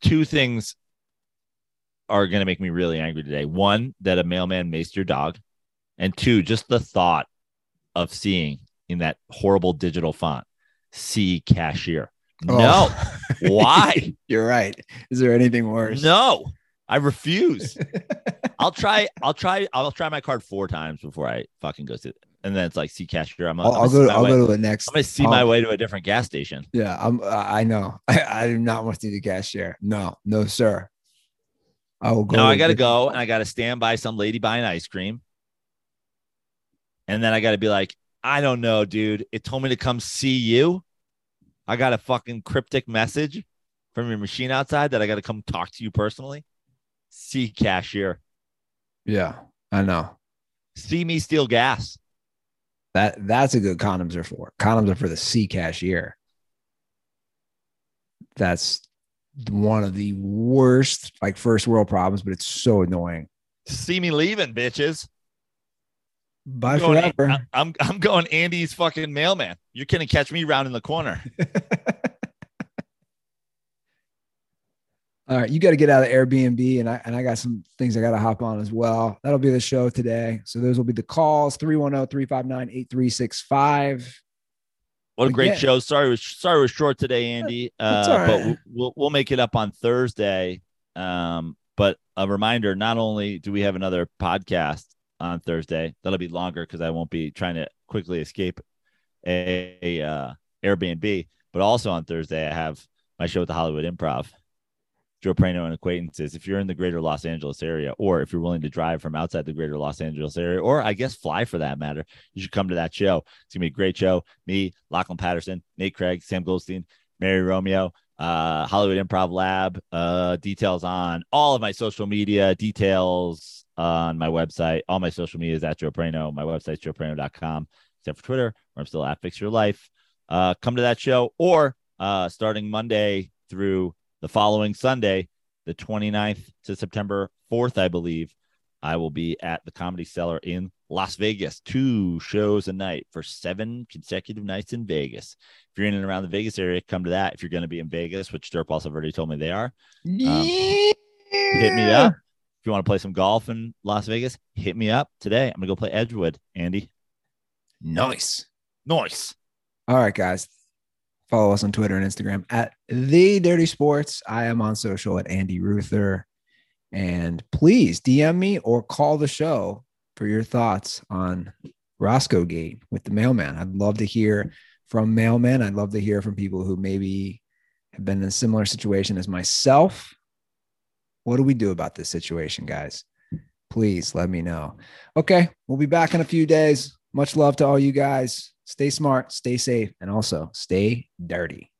two things are going to make me really angry today. One, that a mailman maced your dog, and two, just the thought of seeing in that horrible digital font, see cashier. Oh. No, Oh. *laughs* why? You're right. Is there anything worse? No, I refuse. *laughs* I'll try. I'll try. I'll try my card four times before I fucking go to. And then it's like see cashier. I'm. I'll, I'm I'll go. To, I'll way- go to the next. I'm gonna see my I'll- way to a different gas station. Yeah, I'm. I I know. I, *laughs* I do not want to do the cashier. No, no, sir. I will go. No, I got to the- go and I got to stand by some lady buying ice cream. And then I got to be like, I don't know, dude. It told me to come see you. I got a fucking cryptic message from your machine outside that I got to come talk to you personally. See cashier. Yeah, I know. See me steal gas. That that's a good condoms are for. Condoms are for the C cashier. That's one of the worst, like first world problems, but it's so annoying. See me leaving, bitches. Bye I'm going, forever. I'm I'm going Andy's fucking mailman. You're gonna catch me round in the corner. *laughs* All right, you got to get out of Airbnb, and I and I got some things I got to hop on as well. That'll be the show today. So those will be the calls oh, 310-359-8365. What a great Again. show. Sorry, was sorry it was short today, Andy. Uh, all But we'll, we'll we'll make it up on Thursday. Um, but a reminder: not only do we have another podcast on Thursday, that'll be longer because I won't be trying to quickly escape a, a uh, Airbnb, but also on Thursday I have my show at the Hollywood Improv. Joe Prano and acquaintances. If you're in the greater Los Angeles area, or if you're willing to drive from outside the greater Los Angeles area, or I guess fly for that matter, you should come to that show. It's gonna be a great show. Me, Lachlan Patterson, Nate Craig, Sam Goldstein, Mary Romeo, uh, Hollywood Improv Lab. Uh, details on all of my social media, details on my website. All my social media is at Joe Prano. My website's joeprano.com, except for Twitter, where I'm still at Fix Your Life. Uh, come to that show, or uh, starting Monday through the following Sunday, the 29th to September 4th, I believe, I will be at the Comedy Cellar in Las Vegas. Two shows a night for seven consecutive nights in Vegas. If you're in and around the Vegas area, come to that. If you're going to be in Vegas, which Derp also already told me they are, um, hit me up. If you want to play some golf in Las Vegas, hit me up today. I'm going to go play Edgewood, Andy. Nice. Nice. All right, guys. Follow us on Twitter and Instagram at the Dirty Sports. I am on social at Andy Ruther. And please DM me or call the show for your thoughts on Roscoe Gate with the mailman. I'd love to hear from mailmen. I'd love to hear from people who maybe have been in a similar situation as myself. What do we do about this situation, guys? Please let me know. Okay, we'll be back in a few days. Much love to all you guys. Stay smart, stay safe, and also stay dirty.